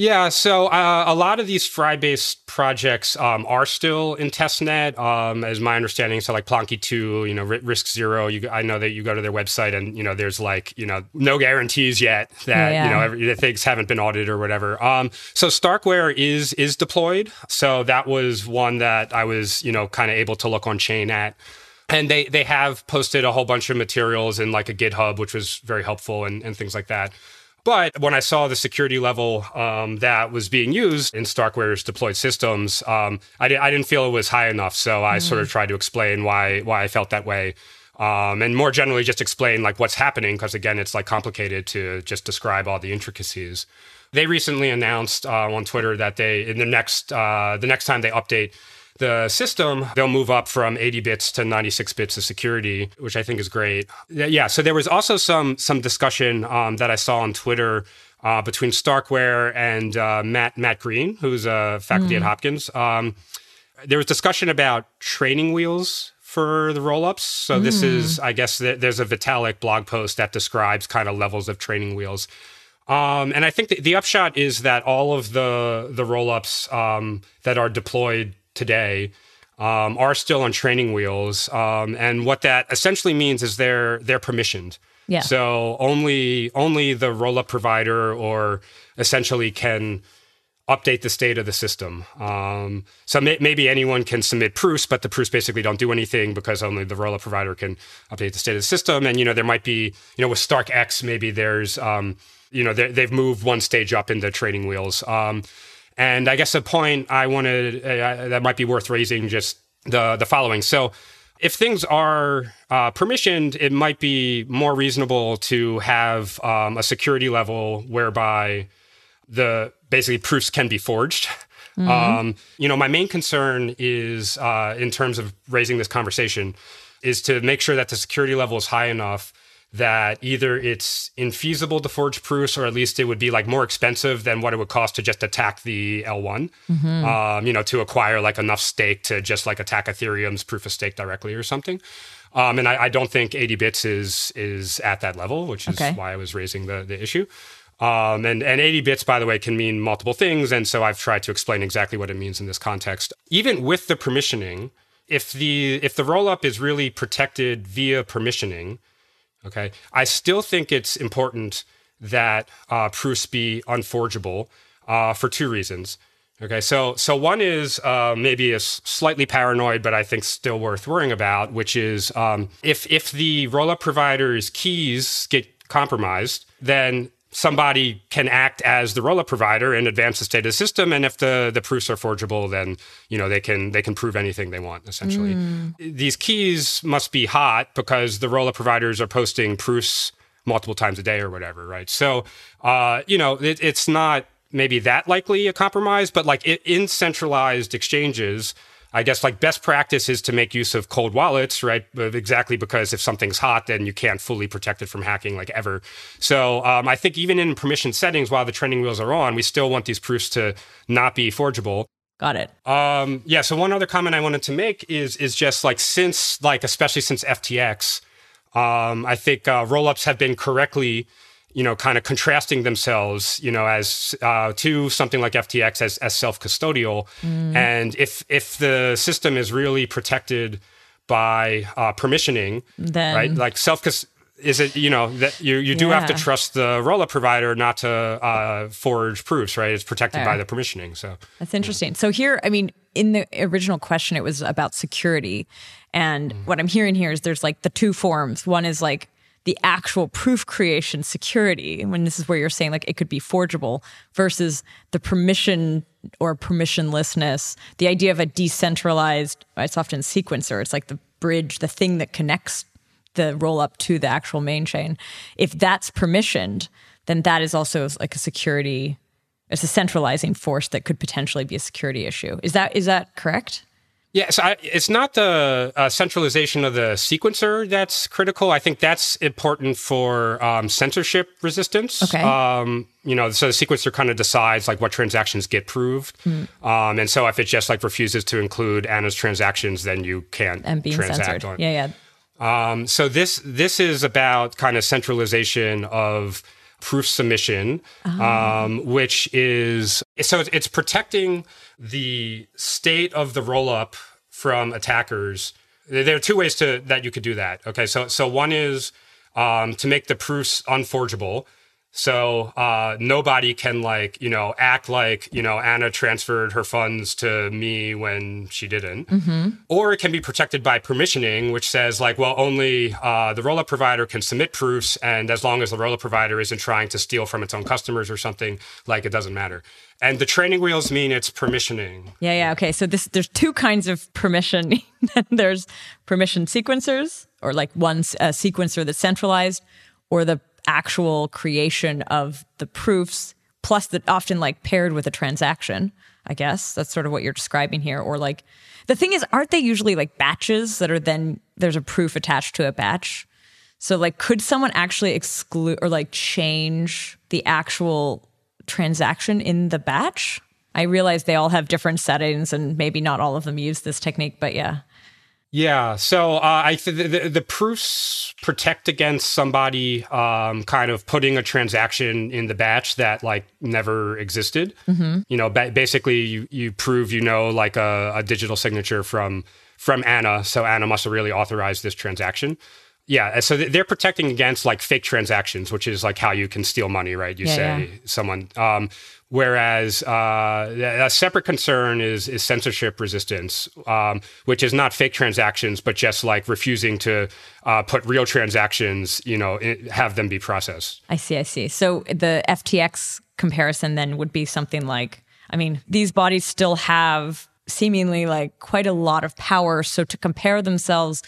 Yeah, so uh, a lot of these FRI-based projects um, are still in testnet, um, as my understanding. So, like Plonky2, you know, RISC Zero. You, I know that you go to their website, and you know, there's like, you know, no guarantees yet that yeah, yeah. you know every, things haven't been audited or whatever. Um, so Starkware is is deployed. So that was one that I was, you know, kind of able to look on chain at and they they have posted a whole bunch of materials in like a GitHub, which was very helpful and, and things like that. But when I saw the security level um, that was being used in Starkware's deployed systems, um, I, di- I, didn't feel it was high enough. So I mm. sort of tried to explain why why I felt that way, um, and more generally just explain like what's happening because again, it's like complicated to just describe all the intricacies. They recently announced uh, on Twitter that they in the next uh, the next time they update the system, they'll move up from 80 bits to 96 bits of security, which I think is great. Yeah. So there was also some some discussion um, that I saw on Twitter uh, between Starkware and uh, Matt Matt Green, who's a faculty mm. at Hopkins. Um, there was discussion about training wheels for the rollups. So mm. this is, I guess, th- there's a Vitalik blog post that describes kind of levels of training wheels. Um, and I think the, the, upshot is that all of the the rollups um, that are deployed today um, are still on training wheels. Um, and what that essentially means is they're they're permissioned. Yeah. So only only the rollup provider or essentially can update the state of the system. Um, so may, maybe anyone can submit proofs, but the proofs basically don't do anything because only the rollup provider can update the state of the system. And you know there might be you know with StarkEx maybe there's um, you know they've moved one stage up in the training wheels. Um, and I guess a point I wanted uh, that might be worth raising just the the following. So if things are uh, permissioned, it might be more reasonable to have um, a security level whereby the basically proofs can be forged. Mm-hmm. Um, you know, my main concern is uh, in terms of raising this conversation is to make sure that the security level is high enough that either it's infeasible to forge proofs or at least it would be like more expensive than what it would cost to just attack the L1, mm-hmm. um, you know, to acquire like enough stake to just like attack Ethereum's proof of stake directly or something. Um, and I, I, don't think 80 bits is is at that level, which is okay. why I was raising the, the issue. Um, and, and 80 bits, by the way, can mean multiple things. And so I've tried to explain exactly what it means in this context. Even with the permissioning, if the if the rollup is really protected via permissioning, okay, I still think it's important that uh, proofs be unforgeable uh, for two reasons. Okay, so so one is uh, maybe a slightly paranoid, but I think still worth worrying about, which is um, if if the rollup provider's keys get compromised, then somebody can act as the rollup provider and advance the state of the system. And if the the proofs are forgeable, then you know they can they can prove anything they want. Essentially, mm. these keys must be hot because the rollup providers are posting proofs multiple times a day or whatever, right? So, uh, you know, it, it's not maybe that likely a compromise, but like in centralized exchanges, I guess like best practice is to make use of cold wallets, right? Exactly because if something's hot, then you can't fully protect it from hacking like ever. So um, I think even in permission settings, while the training wheels are on, we still want these proofs to not be forgeable. Got it. Um, yeah. So one other comment I wanted to make is is just like since like especially since FTX, um, I think uh, rollups have been correctly you know, kind of contrasting themselves, you know, as uh, to something like FTX as, as self custodial. Mm. And if if the system is really protected by uh, permissioning, then... right, like self is it you know that you you do yeah. have to trust the rollup provider not to uh, forge proofs, right? It's protected by the permissioning. So that's interesting. Yeah. So here, I mean, in the original question, it was about security, and mm. what I'm hearing here is there's like the two forms. One is like the actual proof creation security when this is where you're saying like it could be forgeable versus the permission or permissionlessness the idea of a decentralized it's often sequencer it's like the bridge the thing that connects the roll up to the actual main chain. If that's permissioned then that is also like a security it's a centralizing force that could potentially be a security issue. Is that is that correct yeah, so I, it's not the uh, centralization of the sequencer that's critical. I think that's important for um, censorship resistance. Okay. Um, you know, so the sequencer kind of decides like what transactions get proved, mm. um, and so if it just like refuses to include Anna's transactions, then you can't and being transact censored. on. Yeah, yeah. Um, so this this is about kind of centralization of proof submission, oh. um, which is so it's protecting the state of the rollup from attackers. There are two ways to that you could do that. Okay, so so one is um, to make the proofs unforgeable. So uh, nobody can like you know act like you know Anna transferred her funds to me when she didn't, mm-hmm. or it can be protected by permissioning, which says like well only uh, the rollup provider can submit proofs, and as long as the rollup provider isn't trying to steal from its own customers or something, like it doesn't matter. And the training wheels mean it's permissioning. Yeah, yeah. Okay, so this there's two kinds of permission. [laughs] there's permission sequencers, or like one uh, sequencer that's centralized, or the actual creation of the proofs, plus that often like paired with a transaction. I guess that's sort of what you're describing here. Or like the thing is, aren't they usually like batches that are then there's a proof attached to a batch? So like could someone actually exclude or like change the actual transaction in the batch? I realize they all have different settings and maybe not all of them use this technique, but yeah. Yeah. So uh, I th- the, the, proofs protect against somebody um, kind of putting a transaction in the batch that like never existed. Mm-hmm. You know, ba- basically you, you prove you know like a, a, digital signature from from Anna, so Anna must have really authorized this transaction. Yeah, so they're protecting against like fake transactions, which is like how you can steal money, right? You yeah, say yeah. someone. Um, Whereas uh, a separate concern is is censorship resistance, um, which is not fake transactions, but just like refusing to uh, put real transactions, you know, have them be processed. I see, I see. So the FTX comparison then would be something like, I mean, these bodies still have seemingly like quite a lot of power. So to compare themselves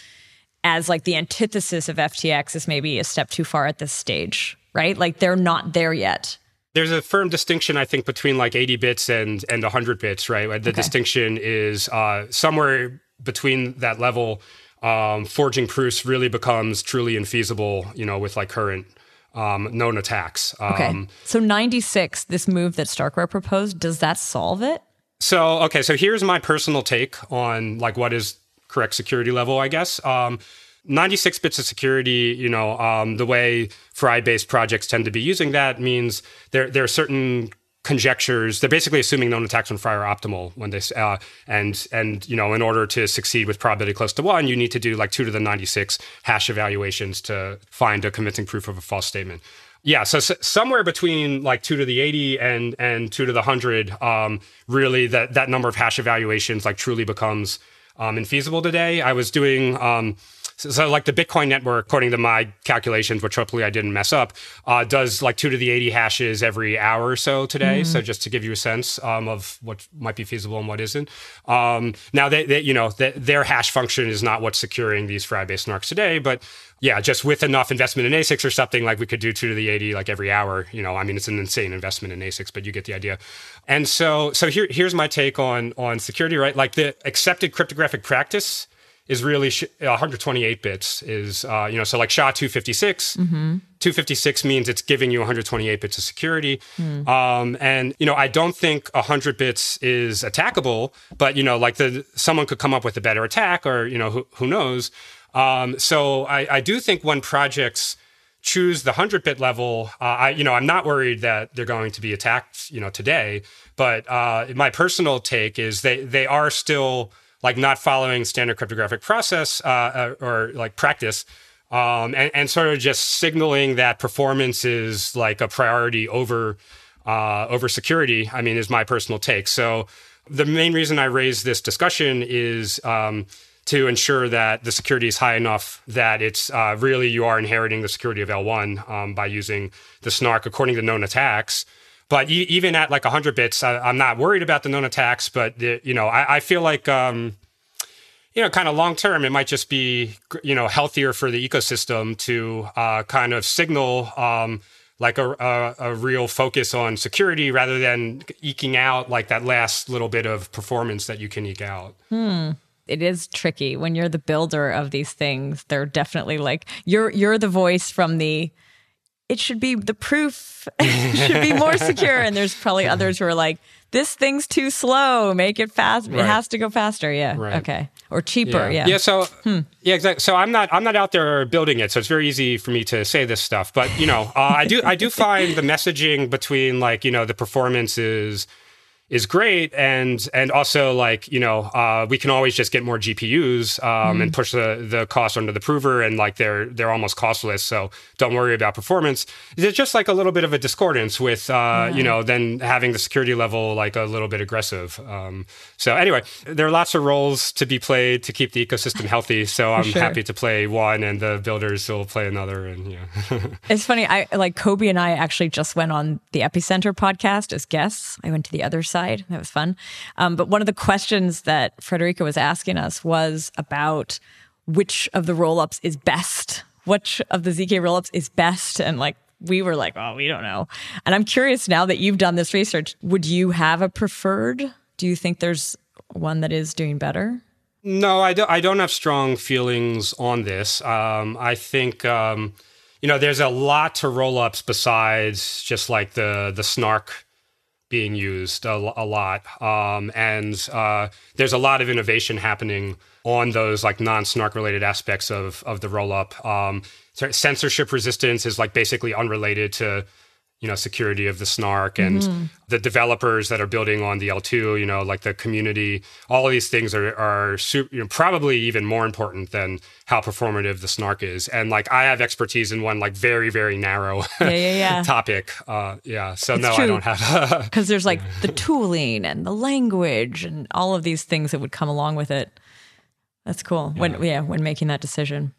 as like the antithesis of FTX is maybe a step too far at this stage, right? Like they're not there yet there's a firm distinction, I think, between like 80 bits and and 100 bits, right? The okay. distinction is uh, somewhere between that level. Um, forging proofs really becomes truly infeasible, you know, with like current um, known attacks. Um, okay. So 96, this move that Starkware proposed, does that solve it? So okay, so here's my personal take on like what is correct security level, I guess. Um, 96 bits of security, you know, um, the way FRI-based projects tend to be using that means there there are certain conjectures. They're basically assuming known attacks on FRI are optimal when they uh, and and you know in order to succeed with probability close to one, you need to do like two to the 96 hash evaluations to find a convincing proof of a false statement. Yeah, so, so, somewhere between like two to the eighty and and two to the hundred, um, really that that number of hash evaluations like truly becomes um, infeasible today. I was doing um, so, so, like the Bitcoin network, according to my calculations, which hopefully I didn't mess up, uh, does like two to the 80 hashes every hour or so today. Mm. So just to give you a sense um, of what might be feasible and what isn't. Um, now, they, they, you know, they, their hash function is not what's securing these FRI-based snarks today, but yeah, just with enough investment in ASICs or something, like we could do two to the 80 like every hour. You know, I mean, it's an insane investment in ASICs, but you get the idea. And so, so here, here's my take on on security, right? Like the accepted cryptographic practice is really sh- 128 bits is uh, you know so like sha 256 mm-hmm. 256 means it's giving you 128 bits of security mm. um, and you know i don't think 100 bits is attackable but you know like the someone could come up with a better attack or you know who, who knows um, so I, I, do think when projects choose the 100 bit level uh, i you know i'm not worried that they're going to be attacked you know today but uh, my personal take is they they are still like not following standard cryptographic process uh, uh, or like practice, um, and, and, sort of just signaling that performance is like a priority over uh, over security. I mean, is my personal take. So the main reason I raise this discussion is. Um, to ensure that the security is high enough that it's uh, really you are inheriting the security of L1 um, by using the snark according to known attacks. But e- even at like 100 bits, I, am not worried about the known attacks. But the, you know, I, I, feel like um, you know, kind of long term, it might just be you know healthier for the ecosystem to uh, kind of signal. Um, like a, a, a, real focus on security rather than eking out like that last little bit of performance that you can eke out. Hmm. It is tricky when you're the builder of these things. They're definitely like you're you're the voice from the it should be the proof [laughs] should be more secure. And there's probably others who are like, this thing's too slow. Make it fast. Right. It has to go faster. Yeah. Right. Okay. Or cheaper. Yeah. Yeah. yeah so hmm. yeah, exactly. So I'm not I'm not out there building it. So it's very easy for me to say this stuff. But you know, uh, I do I do find the messaging between like you know the performances is great. And and also like you know uh, we can always just get more GPUs um, mm and push the the cost under the prover and like they're they're almost costless. So don't worry about performance. There's just like a little bit of a discordance with uh, yeah. you know then having the security level like a little bit aggressive? Um, so anyway there are lots of roles to be played to keep the ecosystem [laughs] healthy. So I'm sure. happy to play one and the builders will play another and yeah. [laughs] It's funny I like Kobi and I actually just went on the Epicenter podcast as guests. I went to the other side That was fun. Um, but one of the questions that Friederike was asking us was about which of the rollups is best, which of the ZK rollups is best, and like we were like, oh, we don't know. And I'm curious now that you've done this research, would you have a preferred? Do you think there's one that is doing better? No, I don't. I don't have strong feelings on this. Um, I think um, you know there's a lot to rollups besides just like the the snark being used a, a lot, um, and uh, there's a lot of innovation happening on those like non-snark related aspects of of the rollup. Um, censorship resistance is like basically unrelated to you know security of the snark and mm-hmm. the developers that are building on the L2 you know like the community. All of these things are are super, you know, probably even more important than how performative the snark is. And like I have expertise in one like very very narrow [laughs] yeah, yeah, yeah. [laughs] topic. Uh, yeah so it's no true. I don't have because [laughs] there's like the tooling and the language and all of these things that would come along with it. That's cool. When yeah. when making that decision.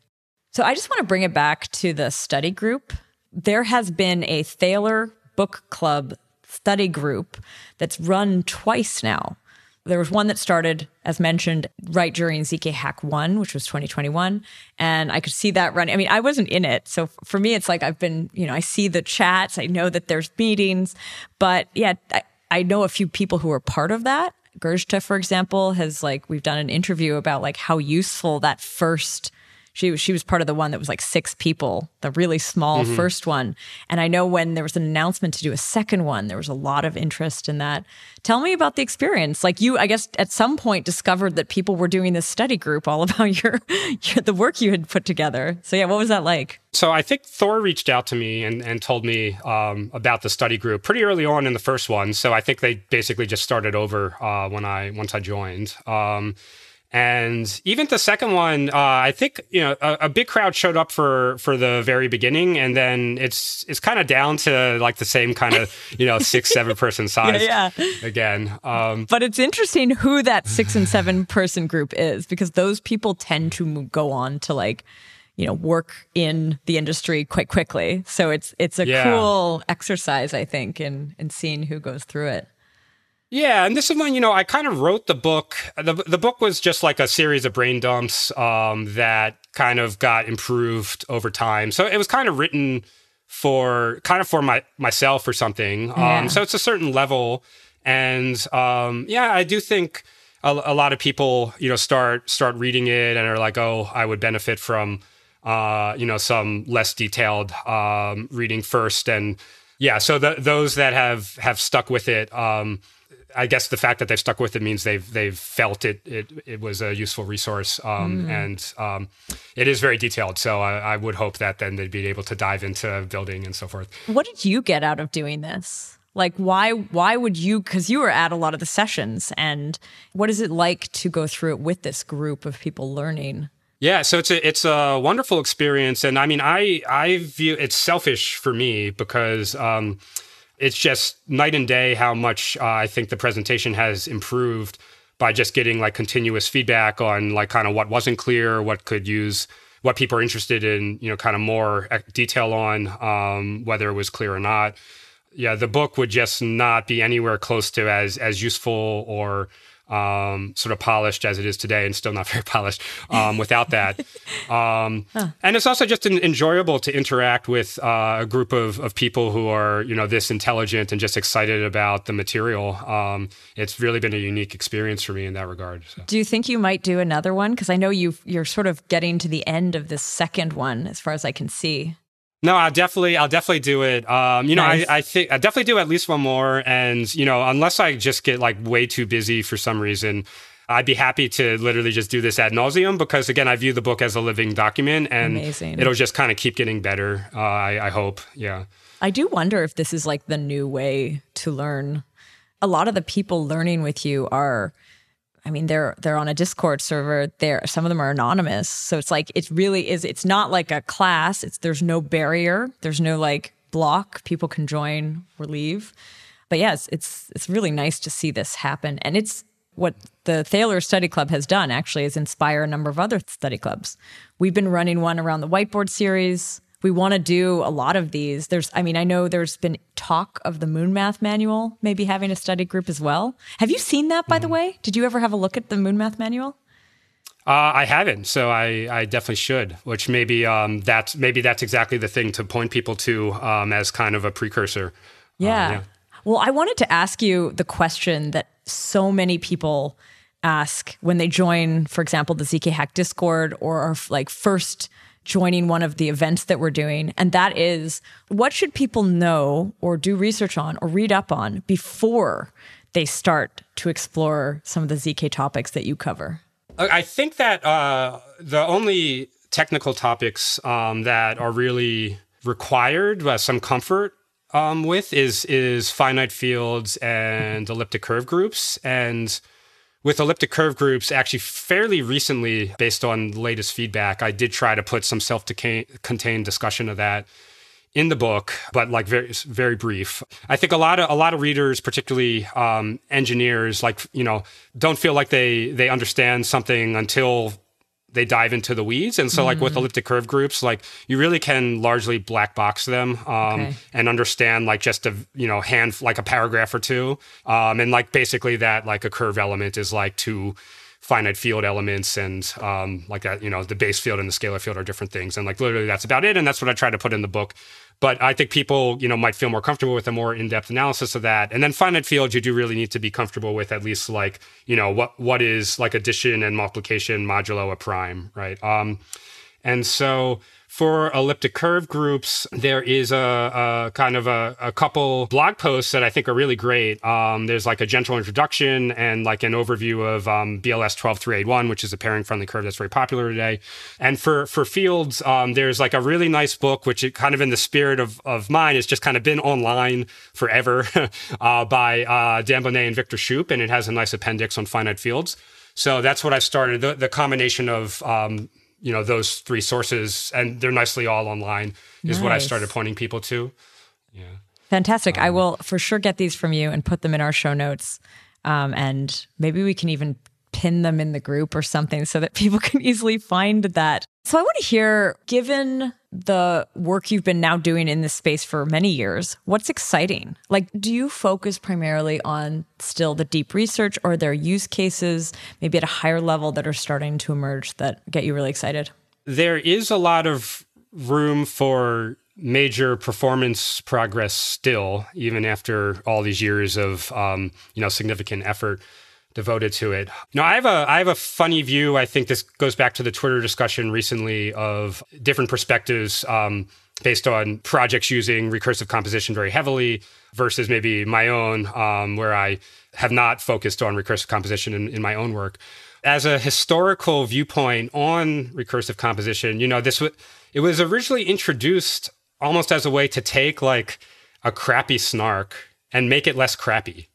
So I just want to bring it back to the study group there has been a Thaler book club study group that's run twice now. There was one that started, as mentioned, right during ZK Hack 1, which was 2021. And I could see that running. I mean, I wasn't in it. So for me, it's like I've been, you know, I see the chats, I know that there's meetings. But yeah, I, I know a few people who are part of that. Gerzhta, for example, has like, we've done an interview about like how useful that first she she was part of the one that was like six people, the really small mm-hmm. first one. And I know when there was an announcement to do a second one, there was a lot of interest in that. Tell me about the experience. Like you, I guess at some point discovered that people were doing this study group all [laughs] about your, your the work you had put together. So yeah, what was that like? So I think Thor reached out to me and, and told me um, about the study group pretty early on in the first one. So I think they basically just started over uh, when I once I joined. Um, and even the second one, uh, I think you know a, a, big crowd showed up for for the very beginning, and then it's it's kind of down to like the same kind of you know six [laughs] seven person size yeah, yeah. again. Um, but it's interesting who that six and seven person group is because those people tend to go on to like you know work in the industry quite quickly. So it's it's a yeah. cool exercise, I think, in in seeing who goes through it. Yeah, and this is when you know I kind of wrote the book. the The book was just like a series of brain dumps um, that kind of got improved over time. So it was kind of written for kind of for my myself or something. Um, yeah. so it's a certain level, and um, yeah, I do think a, a, lot of people you know start start reading it and are like, oh, I would benefit from uh, you know some less detailed um, reading first, and yeah, so the, those that have have stuck with it. Um, I guess the fact that they've stuck with it means they've they've felt it it, it was a useful resource um, mm. and um, it is very detailed. So I, I, would hope that then they'd be able to dive into building and so forth. What did you get out of doing this? Like why why would you? Because you were at a lot of the sessions, and what is it like to go through it with this group of people learning? Yeah, so it's a it's a wonderful experience, and I mean, I I view it's selfish for me because. Um, it's just night and day how much uh, I think the presentation has improved by just getting like continuous feedback on like kind of what wasn't clear, what could use, what people are interested in, you know, kind of more detail on, um, whether it was clear or not. Yeah, the book would just not be anywhere close to as as useful or um, sort of polished as it is today, and still not [laughs] very polished um, without that. [laughs] Um, huh. And it's also just an, enjoyable to interact with uh, a group of, of people who are, you know, this intelligent and just excited about the material. Um, it's really been a unique experience for me in that regard. So. Do you think you might do another one? Because I know you you're sort of getting to the end of this second one, as far as I can see. No, I'll definitely, I'll definitely do it. Um, you know, nice. I, I think I definitely do at least one more. And you know, unless I just get like way too busy for some reason, I'd be happy to literally just do this ad nauseum because again, I view the book as a living document, and Amazing. it'll just kind of keep getting better. Uh, I, I hope. Yeah. I do wonder if this is like the new way to learn. A lot of the people learning with you are I mean, they're they're on a Discord server. There, some of them are anonymous, so it's like it really is. It's not like a class. It's there's no barrier. There's no like block. People can join or leave. But yes, it's it's really nice to see this happen, and it's what the Thaler Study Club has done. Actually, is inspire a number of other study clubs. We've been running one around the whiteboard series we want to do a lot of these. There's, I mean, I know there's been talk of the Moon Math Manual maybe having a study group as well. Have you seen that, by mm. the mm-hmm. way? Did you ever have a look at the Moon Math Manual? Uh, I haven't, so I, I definitely should. Which maybe um, that's maybe that's exactly the thing to point people to um, as kind of a precursor. Yeah. Um, yeah. Well, I wanted to ask you the question that so many people ask when they join, for example, the ZK Hack Discord or are like first joining one of the events that we're doing. And that is what should people know or do research on or read up on before they start to explore some of the ZK topics that you cover? I think that uh, the only technical topics um, that are really required uh, some comfort um, with is is finite fields and elliptic curve groups and with elliptic curve groups, actually fairly recently, based on latest feedback, I did try to put some self-contained discussion of that in the book, but like very very brief. I think a lot of a lot of readers, particularly um, engineers, like you know, don't feel like they they understand something until they dive into the weeds. And so, mm-hmm. like with mm. elliptic curve groups, like you really can largely black box them um, okay. and understand like just a you know hand like a paragraph or two, um, and like basically that like a curve element is like two finite field elements and um, like that you know the base field and the scalar field are different things and like literally that's about it and that's what i try to put in the book but I think people, you know, might feel more comfortable with a more in-depth analysis of that. And then finite fields, you do really need to be comfortable with at least like, you know, what what is like addition and multiplication modulo a prime, right? Um, And so for elliptic curve groups, there is a, a kind of a, a, couple blog posts that I think are really great. Um, there's like a gentle introduction and like an overview of um, BLS 12381, which is a pairing friendly curve that's very popular today. And for for fields, um, there's like a really nice book, which it kind of in the spirit of, of mine, has just kind of been online forever [laughs] uh, by uh, Dan Boneh and Victor Shoup, and it has a nice appendix on finite fields. So that's what I've started. The, the combination of um, you know those three sources and they're nicely all online is nice. what i started pointing people to. Yeah. Fantastic. Um, i will for sure get these from you and put them in our show notes um, and maybe we can even pin them in the group or something so that [laughs] people can easily find that so i want to hear given the work you've been now doing in this space for many years, what's exciting? Like, do you focus primarily on still the deep research, or are use cases maybe at a higher level that are starting to emerge that get you really excited? There is a lot of room for major performance progress still, even after all these years of um, you know significant effort devoted to it. No, I have a I have a funny view. I think this goes back to the Twitter discussion recently of different perspectives um, based on projects using recursive composition very heavily versus maybe my own, um, where I have not focused on recursive composition in, in my own work. As a historical viewpoint on recursive composition, you know, this was it was originally introduced almost as a way to take like a crappy snark and make it less crappy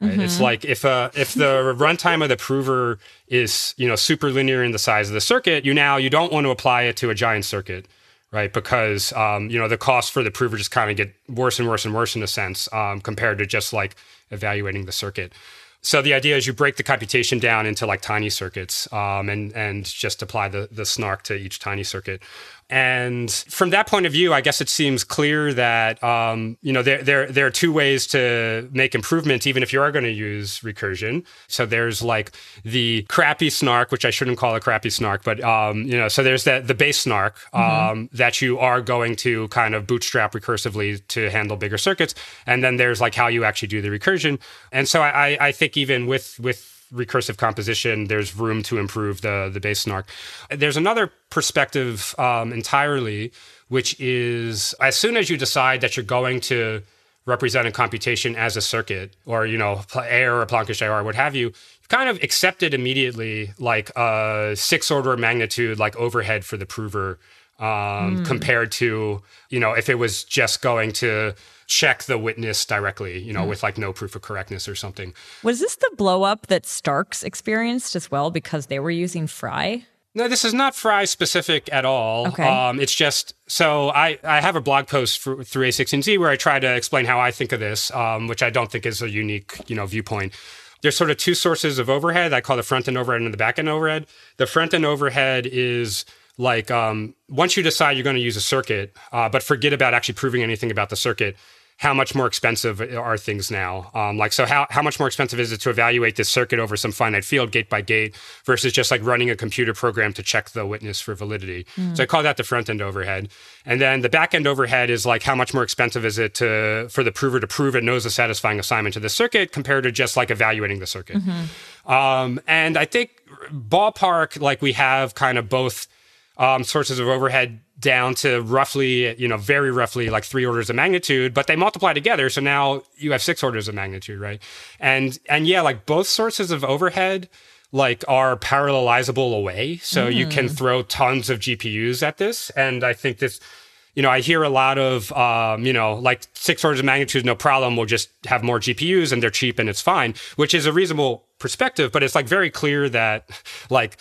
Right? Mm-hmm. It's like if uh, if the runtime of the prover is you know super linear in the size of the circuit, you now you don't want to apply it to a giant circuit, right? Because um, you know the cost for the prover just kind of get worse and worse and worse in a sense um, compared to just like evaluating the circuit. So the idea is you break the computation down into like tiny circuits um, and and just apply the the snark to each tiny circuit. And from that point of view, I guess it seems clear that um, you know there, there there are two ways to make improvements, even if you are going to use recursion. So there's like the crappy snark, which I shouldn't call a crappy snark, but um, you know, so there's that the base snark mm-hmm. um, mm-hmm. that you are going to kind of bootstrap recursively to handle bigger circuits, and then there's like how you actually do the recursion. And so I, I think even with with recursive composition, there's room to improve the the base snark. There's another perspective um, entirely, which is as soon as you decide that you're going to represent a computation as a circuit, or you know, AIR or Plonkish AIR, what have you, you kind of accept it immediately, like a six order magnitude, like overhead for the prover, um, mm. compared to you know if it was just going to check the witness directly, you know, mm. with like no proof of correctness or something. Was this the blow up that Starks experienced as well because they were using FRI? No, this is not FRI specific at all. Okay. Um, it's just so I, I have a blog post for, through A16Z where I try to explain how I think of this, um, which I don't think is a unique, you know, viewpoint. There's sort of two sources of overhead. I call the front end overhead and the back end overhead. The front end overhead is like um, once you decide you're going to use a circuit, uh, but forget about actually proving anything about the circuit, how much more expensive are things now? Um, like, so how, how much more expensive is it to evaluate this circuit over some finite field, gate by gate, versus just like running a computer program to check the witness for validity? Mm. So I call that the front end overhead. And then the back end overhead is like, how much more expensive is it to for the prover to prove it knows a satisfying assignment to the circuit compared to just like evaluating the circuit? Mm-hmm. Um, and I think ballpark, like we have kind of both um, sources of overhead down to roughly, you know, very roughly like three orders of magnitude, but they multiply together. So now you have six orders of magnitude, right? And and yeah, like both sources of overhead like are parallelizable away. So mm. you can mm. throw tons of GPUs at this. And I think this, you know, I hear a lot of, um, you know, like six orders of magnitude, no problem. We'll just have more GPUs and they're cheap and it's fine, which is a reasonable perspective. But it's like very clear that like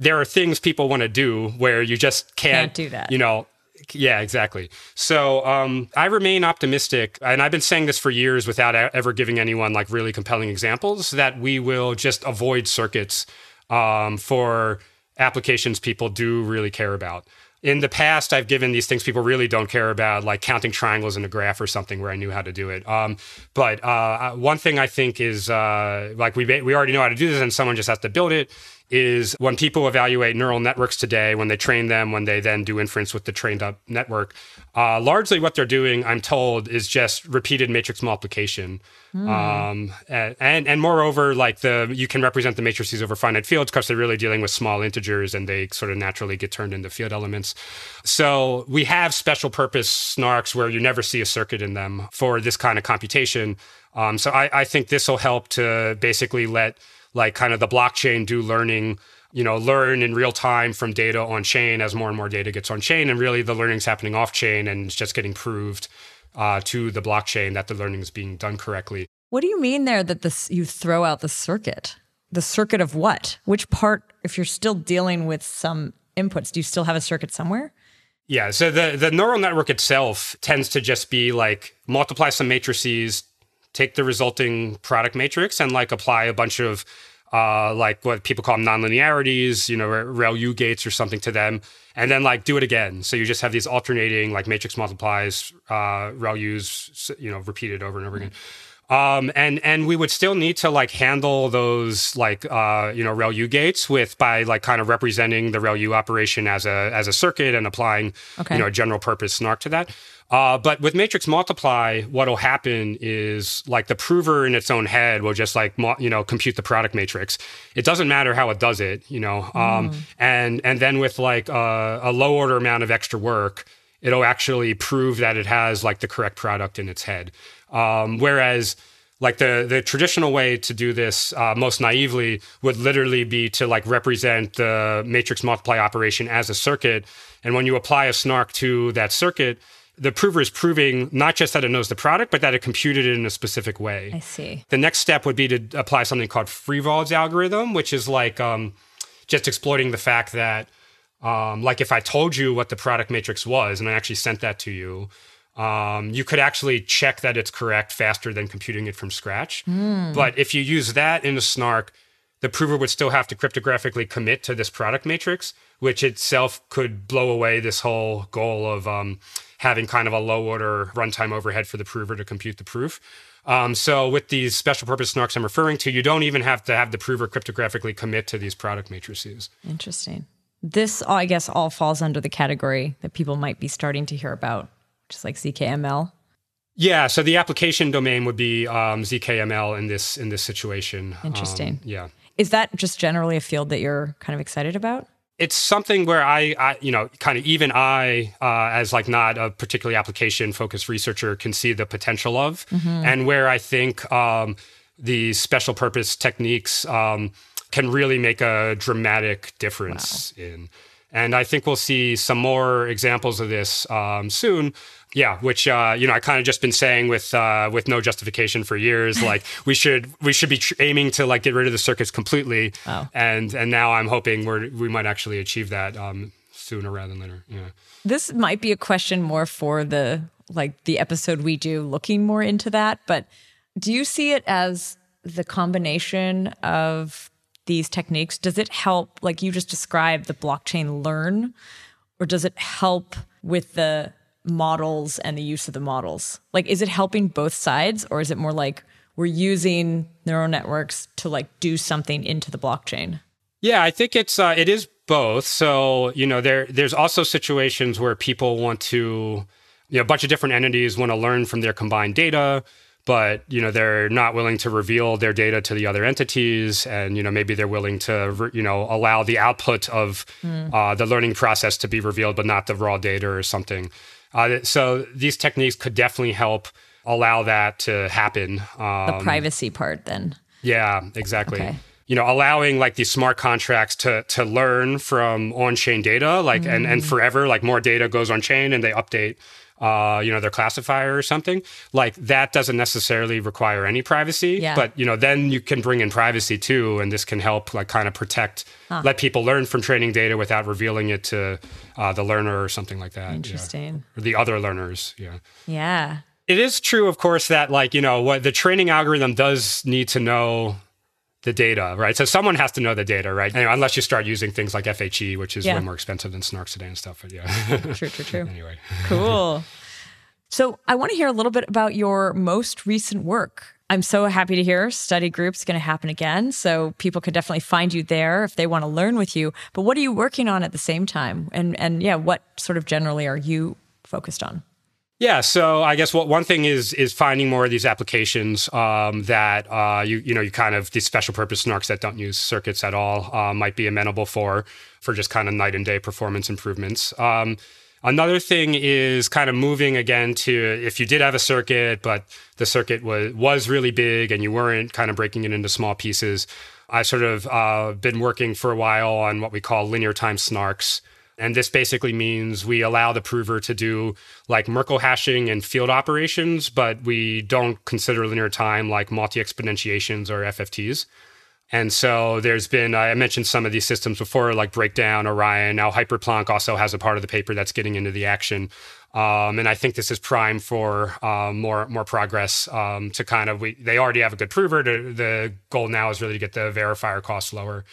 there are things people want to do where you just can't, can't do that. You know, yeah, exactly. So um, I remain optimistic, and I've been saying this for years without ever giving anyone like really compelling examples that we will just avoid circuits um, for applications people do really care about. In the past, I've given these things people really don't care about, like counting triangles in a graph or something, where I knew how to do it. Um, but uh, one thing I think is uh, like we we already know how to do this, and someone just has to build it is when people evaluate neural networks today, when they train them, when they then do inference with the trained up network, uh, largely what they're doing, I'm told, is just repeated matrix multiplication. Mm. Um, and, and moreover, like the you can represent the matrices over finite fields because they're really dealing with small integers and they sort of naturally get turned into field elements. So we have special purpose snarks where you never see a circuit in them for this kind of computation. Um, so I, I think this will help to basically let like kind of the blockchain do learning you know learn in real time from data on chain as more and more data gets on chain and really the learning's happening off chain and it's just getting proved uh, to the blockchain that the learning is being done correctly. What do you mean there that this you throw out the circuit? The circuit of what? Which part if you're still dealing with some inputs do you still have a circuit somewhere? Yeah so the the neural network itself tends to just be like multiply some matrices take the resulting product matrix and like apply a bunch of uh, like what people call nonlinearities, you know, ReLU gates or something to them, and then like do it again. So you just have these alternating like matrix multiplies, uh, ReLUs, you know, repeated over and over again. Um, and and we would still need to like handle those like uh, you know ReLU gates with by like kind of representing the ReLU operation as a as a circuit and applying okay. you know a general purpose snark to that. Uh, but with matrix multiply, what'll happen is like the prover in its own head will just like you know compute the product matrix. It doesn't matter how it does it, you know. Um, mm. And and then with like a, a low order amount of extra work, it'll actually prove that it has like the correct product in its head. Um, whereas like the the traditional way to do this uh, most naively would literally be to like represent the matrix multiply operation as a circuit and when you apply a snark to that circuit the prover is proving not just that it knows the product, but that it computed it in a specific way. I see. The next step would be to apply something called Freivalds' algorithm, which is like um, just exploiting the fact that, um, like, if I told you what the product matrix was and I actually sent that to you, um, you could actually check that it's correct faster than computing it from scratch. Mm. But if you use that in a snark, the prover would still have to cryptographically commit to this product matrix, which itself could blow away this whole goal of um, having kind of a low order runtime overhead for the prover to compute the proof. Um, so with these special purpose snarks I'm referring to, you don't even have to have the prover cryptographically commit to these product matrices. Interesting. This, I guess, all falls under the category that people might be starting to hear about, just like ZKML. Yeah, so the application domain would be um, ZKML in this in this situation. Interesting. Um, yeah. Is that just generally a field that you're kind of excited about? It's something where I, I, you know, kind of even I, uh, as like not a particularly application focused researcher, can see the potential of, mm-hmm. and where I think um, the special purpose techniques um, can really make a dramatic difference wow. in. And I think we'll see some more examples of this um, soon. Yeah, which uh, you know I kind of just been saying with uh, with no justification for years. [laughs] Like we should we should be tr- aiming to like get rid of the circuits completely. Oh. And and now I'm hoping we we might actually achieve that um, sooner rather than later. Yeah. This might be a question more for the like the episode we do looking more into that. But do you see it as the combination of these techniques? Does it help, like you just described, the blockchain learn, or does it help with the models and the use of the models? Like, is it helping both sides or is it more like we're using neural networks to like do something into the blockchain? Yeah, I think it's uh, it is both. So you know, there there's also situations where people want to, you know, a bunch of different entities want to learn from their combined data but you know they're not willing to reveal their data to the other entities and you know maybe they're willing to you know allow the output of mm. uh, the learning process to be revealed but not the raw data or something uh, so these techniques could definitely help allow that to happen. Um, the privacy part, then. Yeah, exactly. Okay. You know, allowing like these smart contracts to to learn from on chain data, like mm. and and mm. forever, like more data goes on chain and they update uh, you know, their classifier or something, like that doesn't necessarily require any privacy. Yeah. But, you know, then you can bring in privacy too. And this can help like kind of protect, huh. let people learn from training data without revealing it to uh, the learner or something like that. Interesting. Yeah. Or the other learners. Yeah. Yeah. It is true, of course, that like, you know, what the training algorithm does need to know the data, right? So someone has to know the data, right? Anyway, unless you start using things like FHE, which is yeah. way more expensive than Snarks today and stuff. But yeah. true, true, [laughs] true. anyway. Cool. [laughs] So I want to hear a little bit about your most recent work. I'm so happy to hear study groups going to happen again. So people can definitely find you there if they want to learn with you. But what are you working on at the same time? And and yeah, what sort of generally are you focused on? Yeah, so I guess what one thing is is finding more of these applications um, that uh, you you know you kind of these special purpose snarks that don't use circuits at all uh, might be amenable for for just kind of night and day performance improvements. Um, another thing is kind of moving again to if you did have a circuit, but the circuit was was really big and you weren't kind of breaking it into small pieces. I've sort of uh, been working for a while on what we call linear time snarks. And this basically means we allow the prover to do like Merkle hashing and field operations, but we don't consider linear time like multi exponentiations or FFTs. And so there's been, I mentioned some of these systems before, like Brakedown, Orion. Now Hyperplonk also has a part of the paper that's getting into the action. Um, and I think this is prime for um, more more progress um, to kind of, we, they already have a good prover. To, the goal now is really to get the verifier cost lower.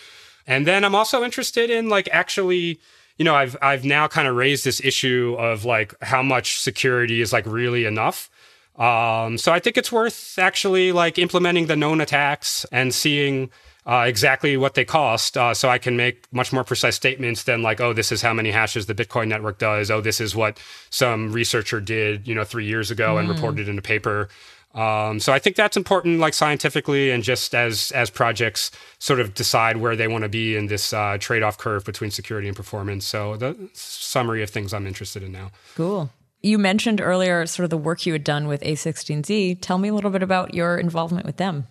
And then I'm also interested in like actually you know, I've I've now kind of raised this issue of like how much security is like really enough. Um, so I think it's worth actually like implementing the known attacks and seeing uh, exactly what they cost, uh, so I can make much more precise statements than like, oh, this is how many hashes the Bitcoin network does. Oh, this is what some researcher did, you know, three years ago mm. and reported in a paper. Um, so I think that's important, like scientifically, and just as as projects sort of decide where they want to be in this uh, trade off curve between security and performance. So the summary of things I'm interested in now. Cool. You mentioned earlier sort of the work you had done with A16Z. Tell me a little bit about your involvement with them.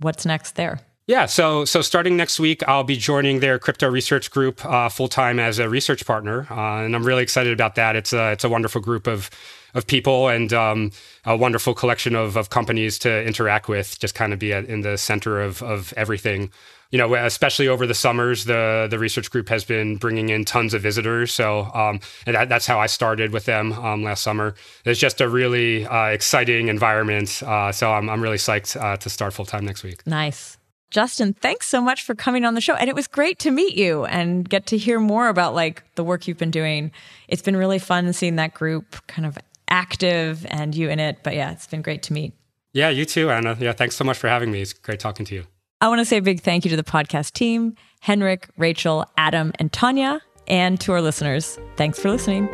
What's next there? Yeah, so so starting next week, I'll be joining their crypto research group uh, full time as a research partner, uh, and I'm really excited about that. It's a it's a wonderful group of of people and um, a wonderful collection of, of companies to interact with. Just kind of be at, in the center of of everything. You know, especially over the summers, the the research group has been bringing in tons of visitors. So, um, and that, that's how I started with them um, last summer. It's just a really uh, exciting environment. Uh, so I'm I'm really psyched uh, to start full time next week. Nice. Justin, thanks so much for coming on the show. And it was great to meet you and get to hear more about like the work you've been doing. It's been really fun seeing that group kind of active and you in it. But yeah, it's been great to meet. Yeah, you too, Anna. Yeah, thanks so much for having me. It's great talking to you. I want to say a big thank you to the podcast team, Henrik, Rachel, Adam, and Tanya, and to our listeners. Thanks for listening.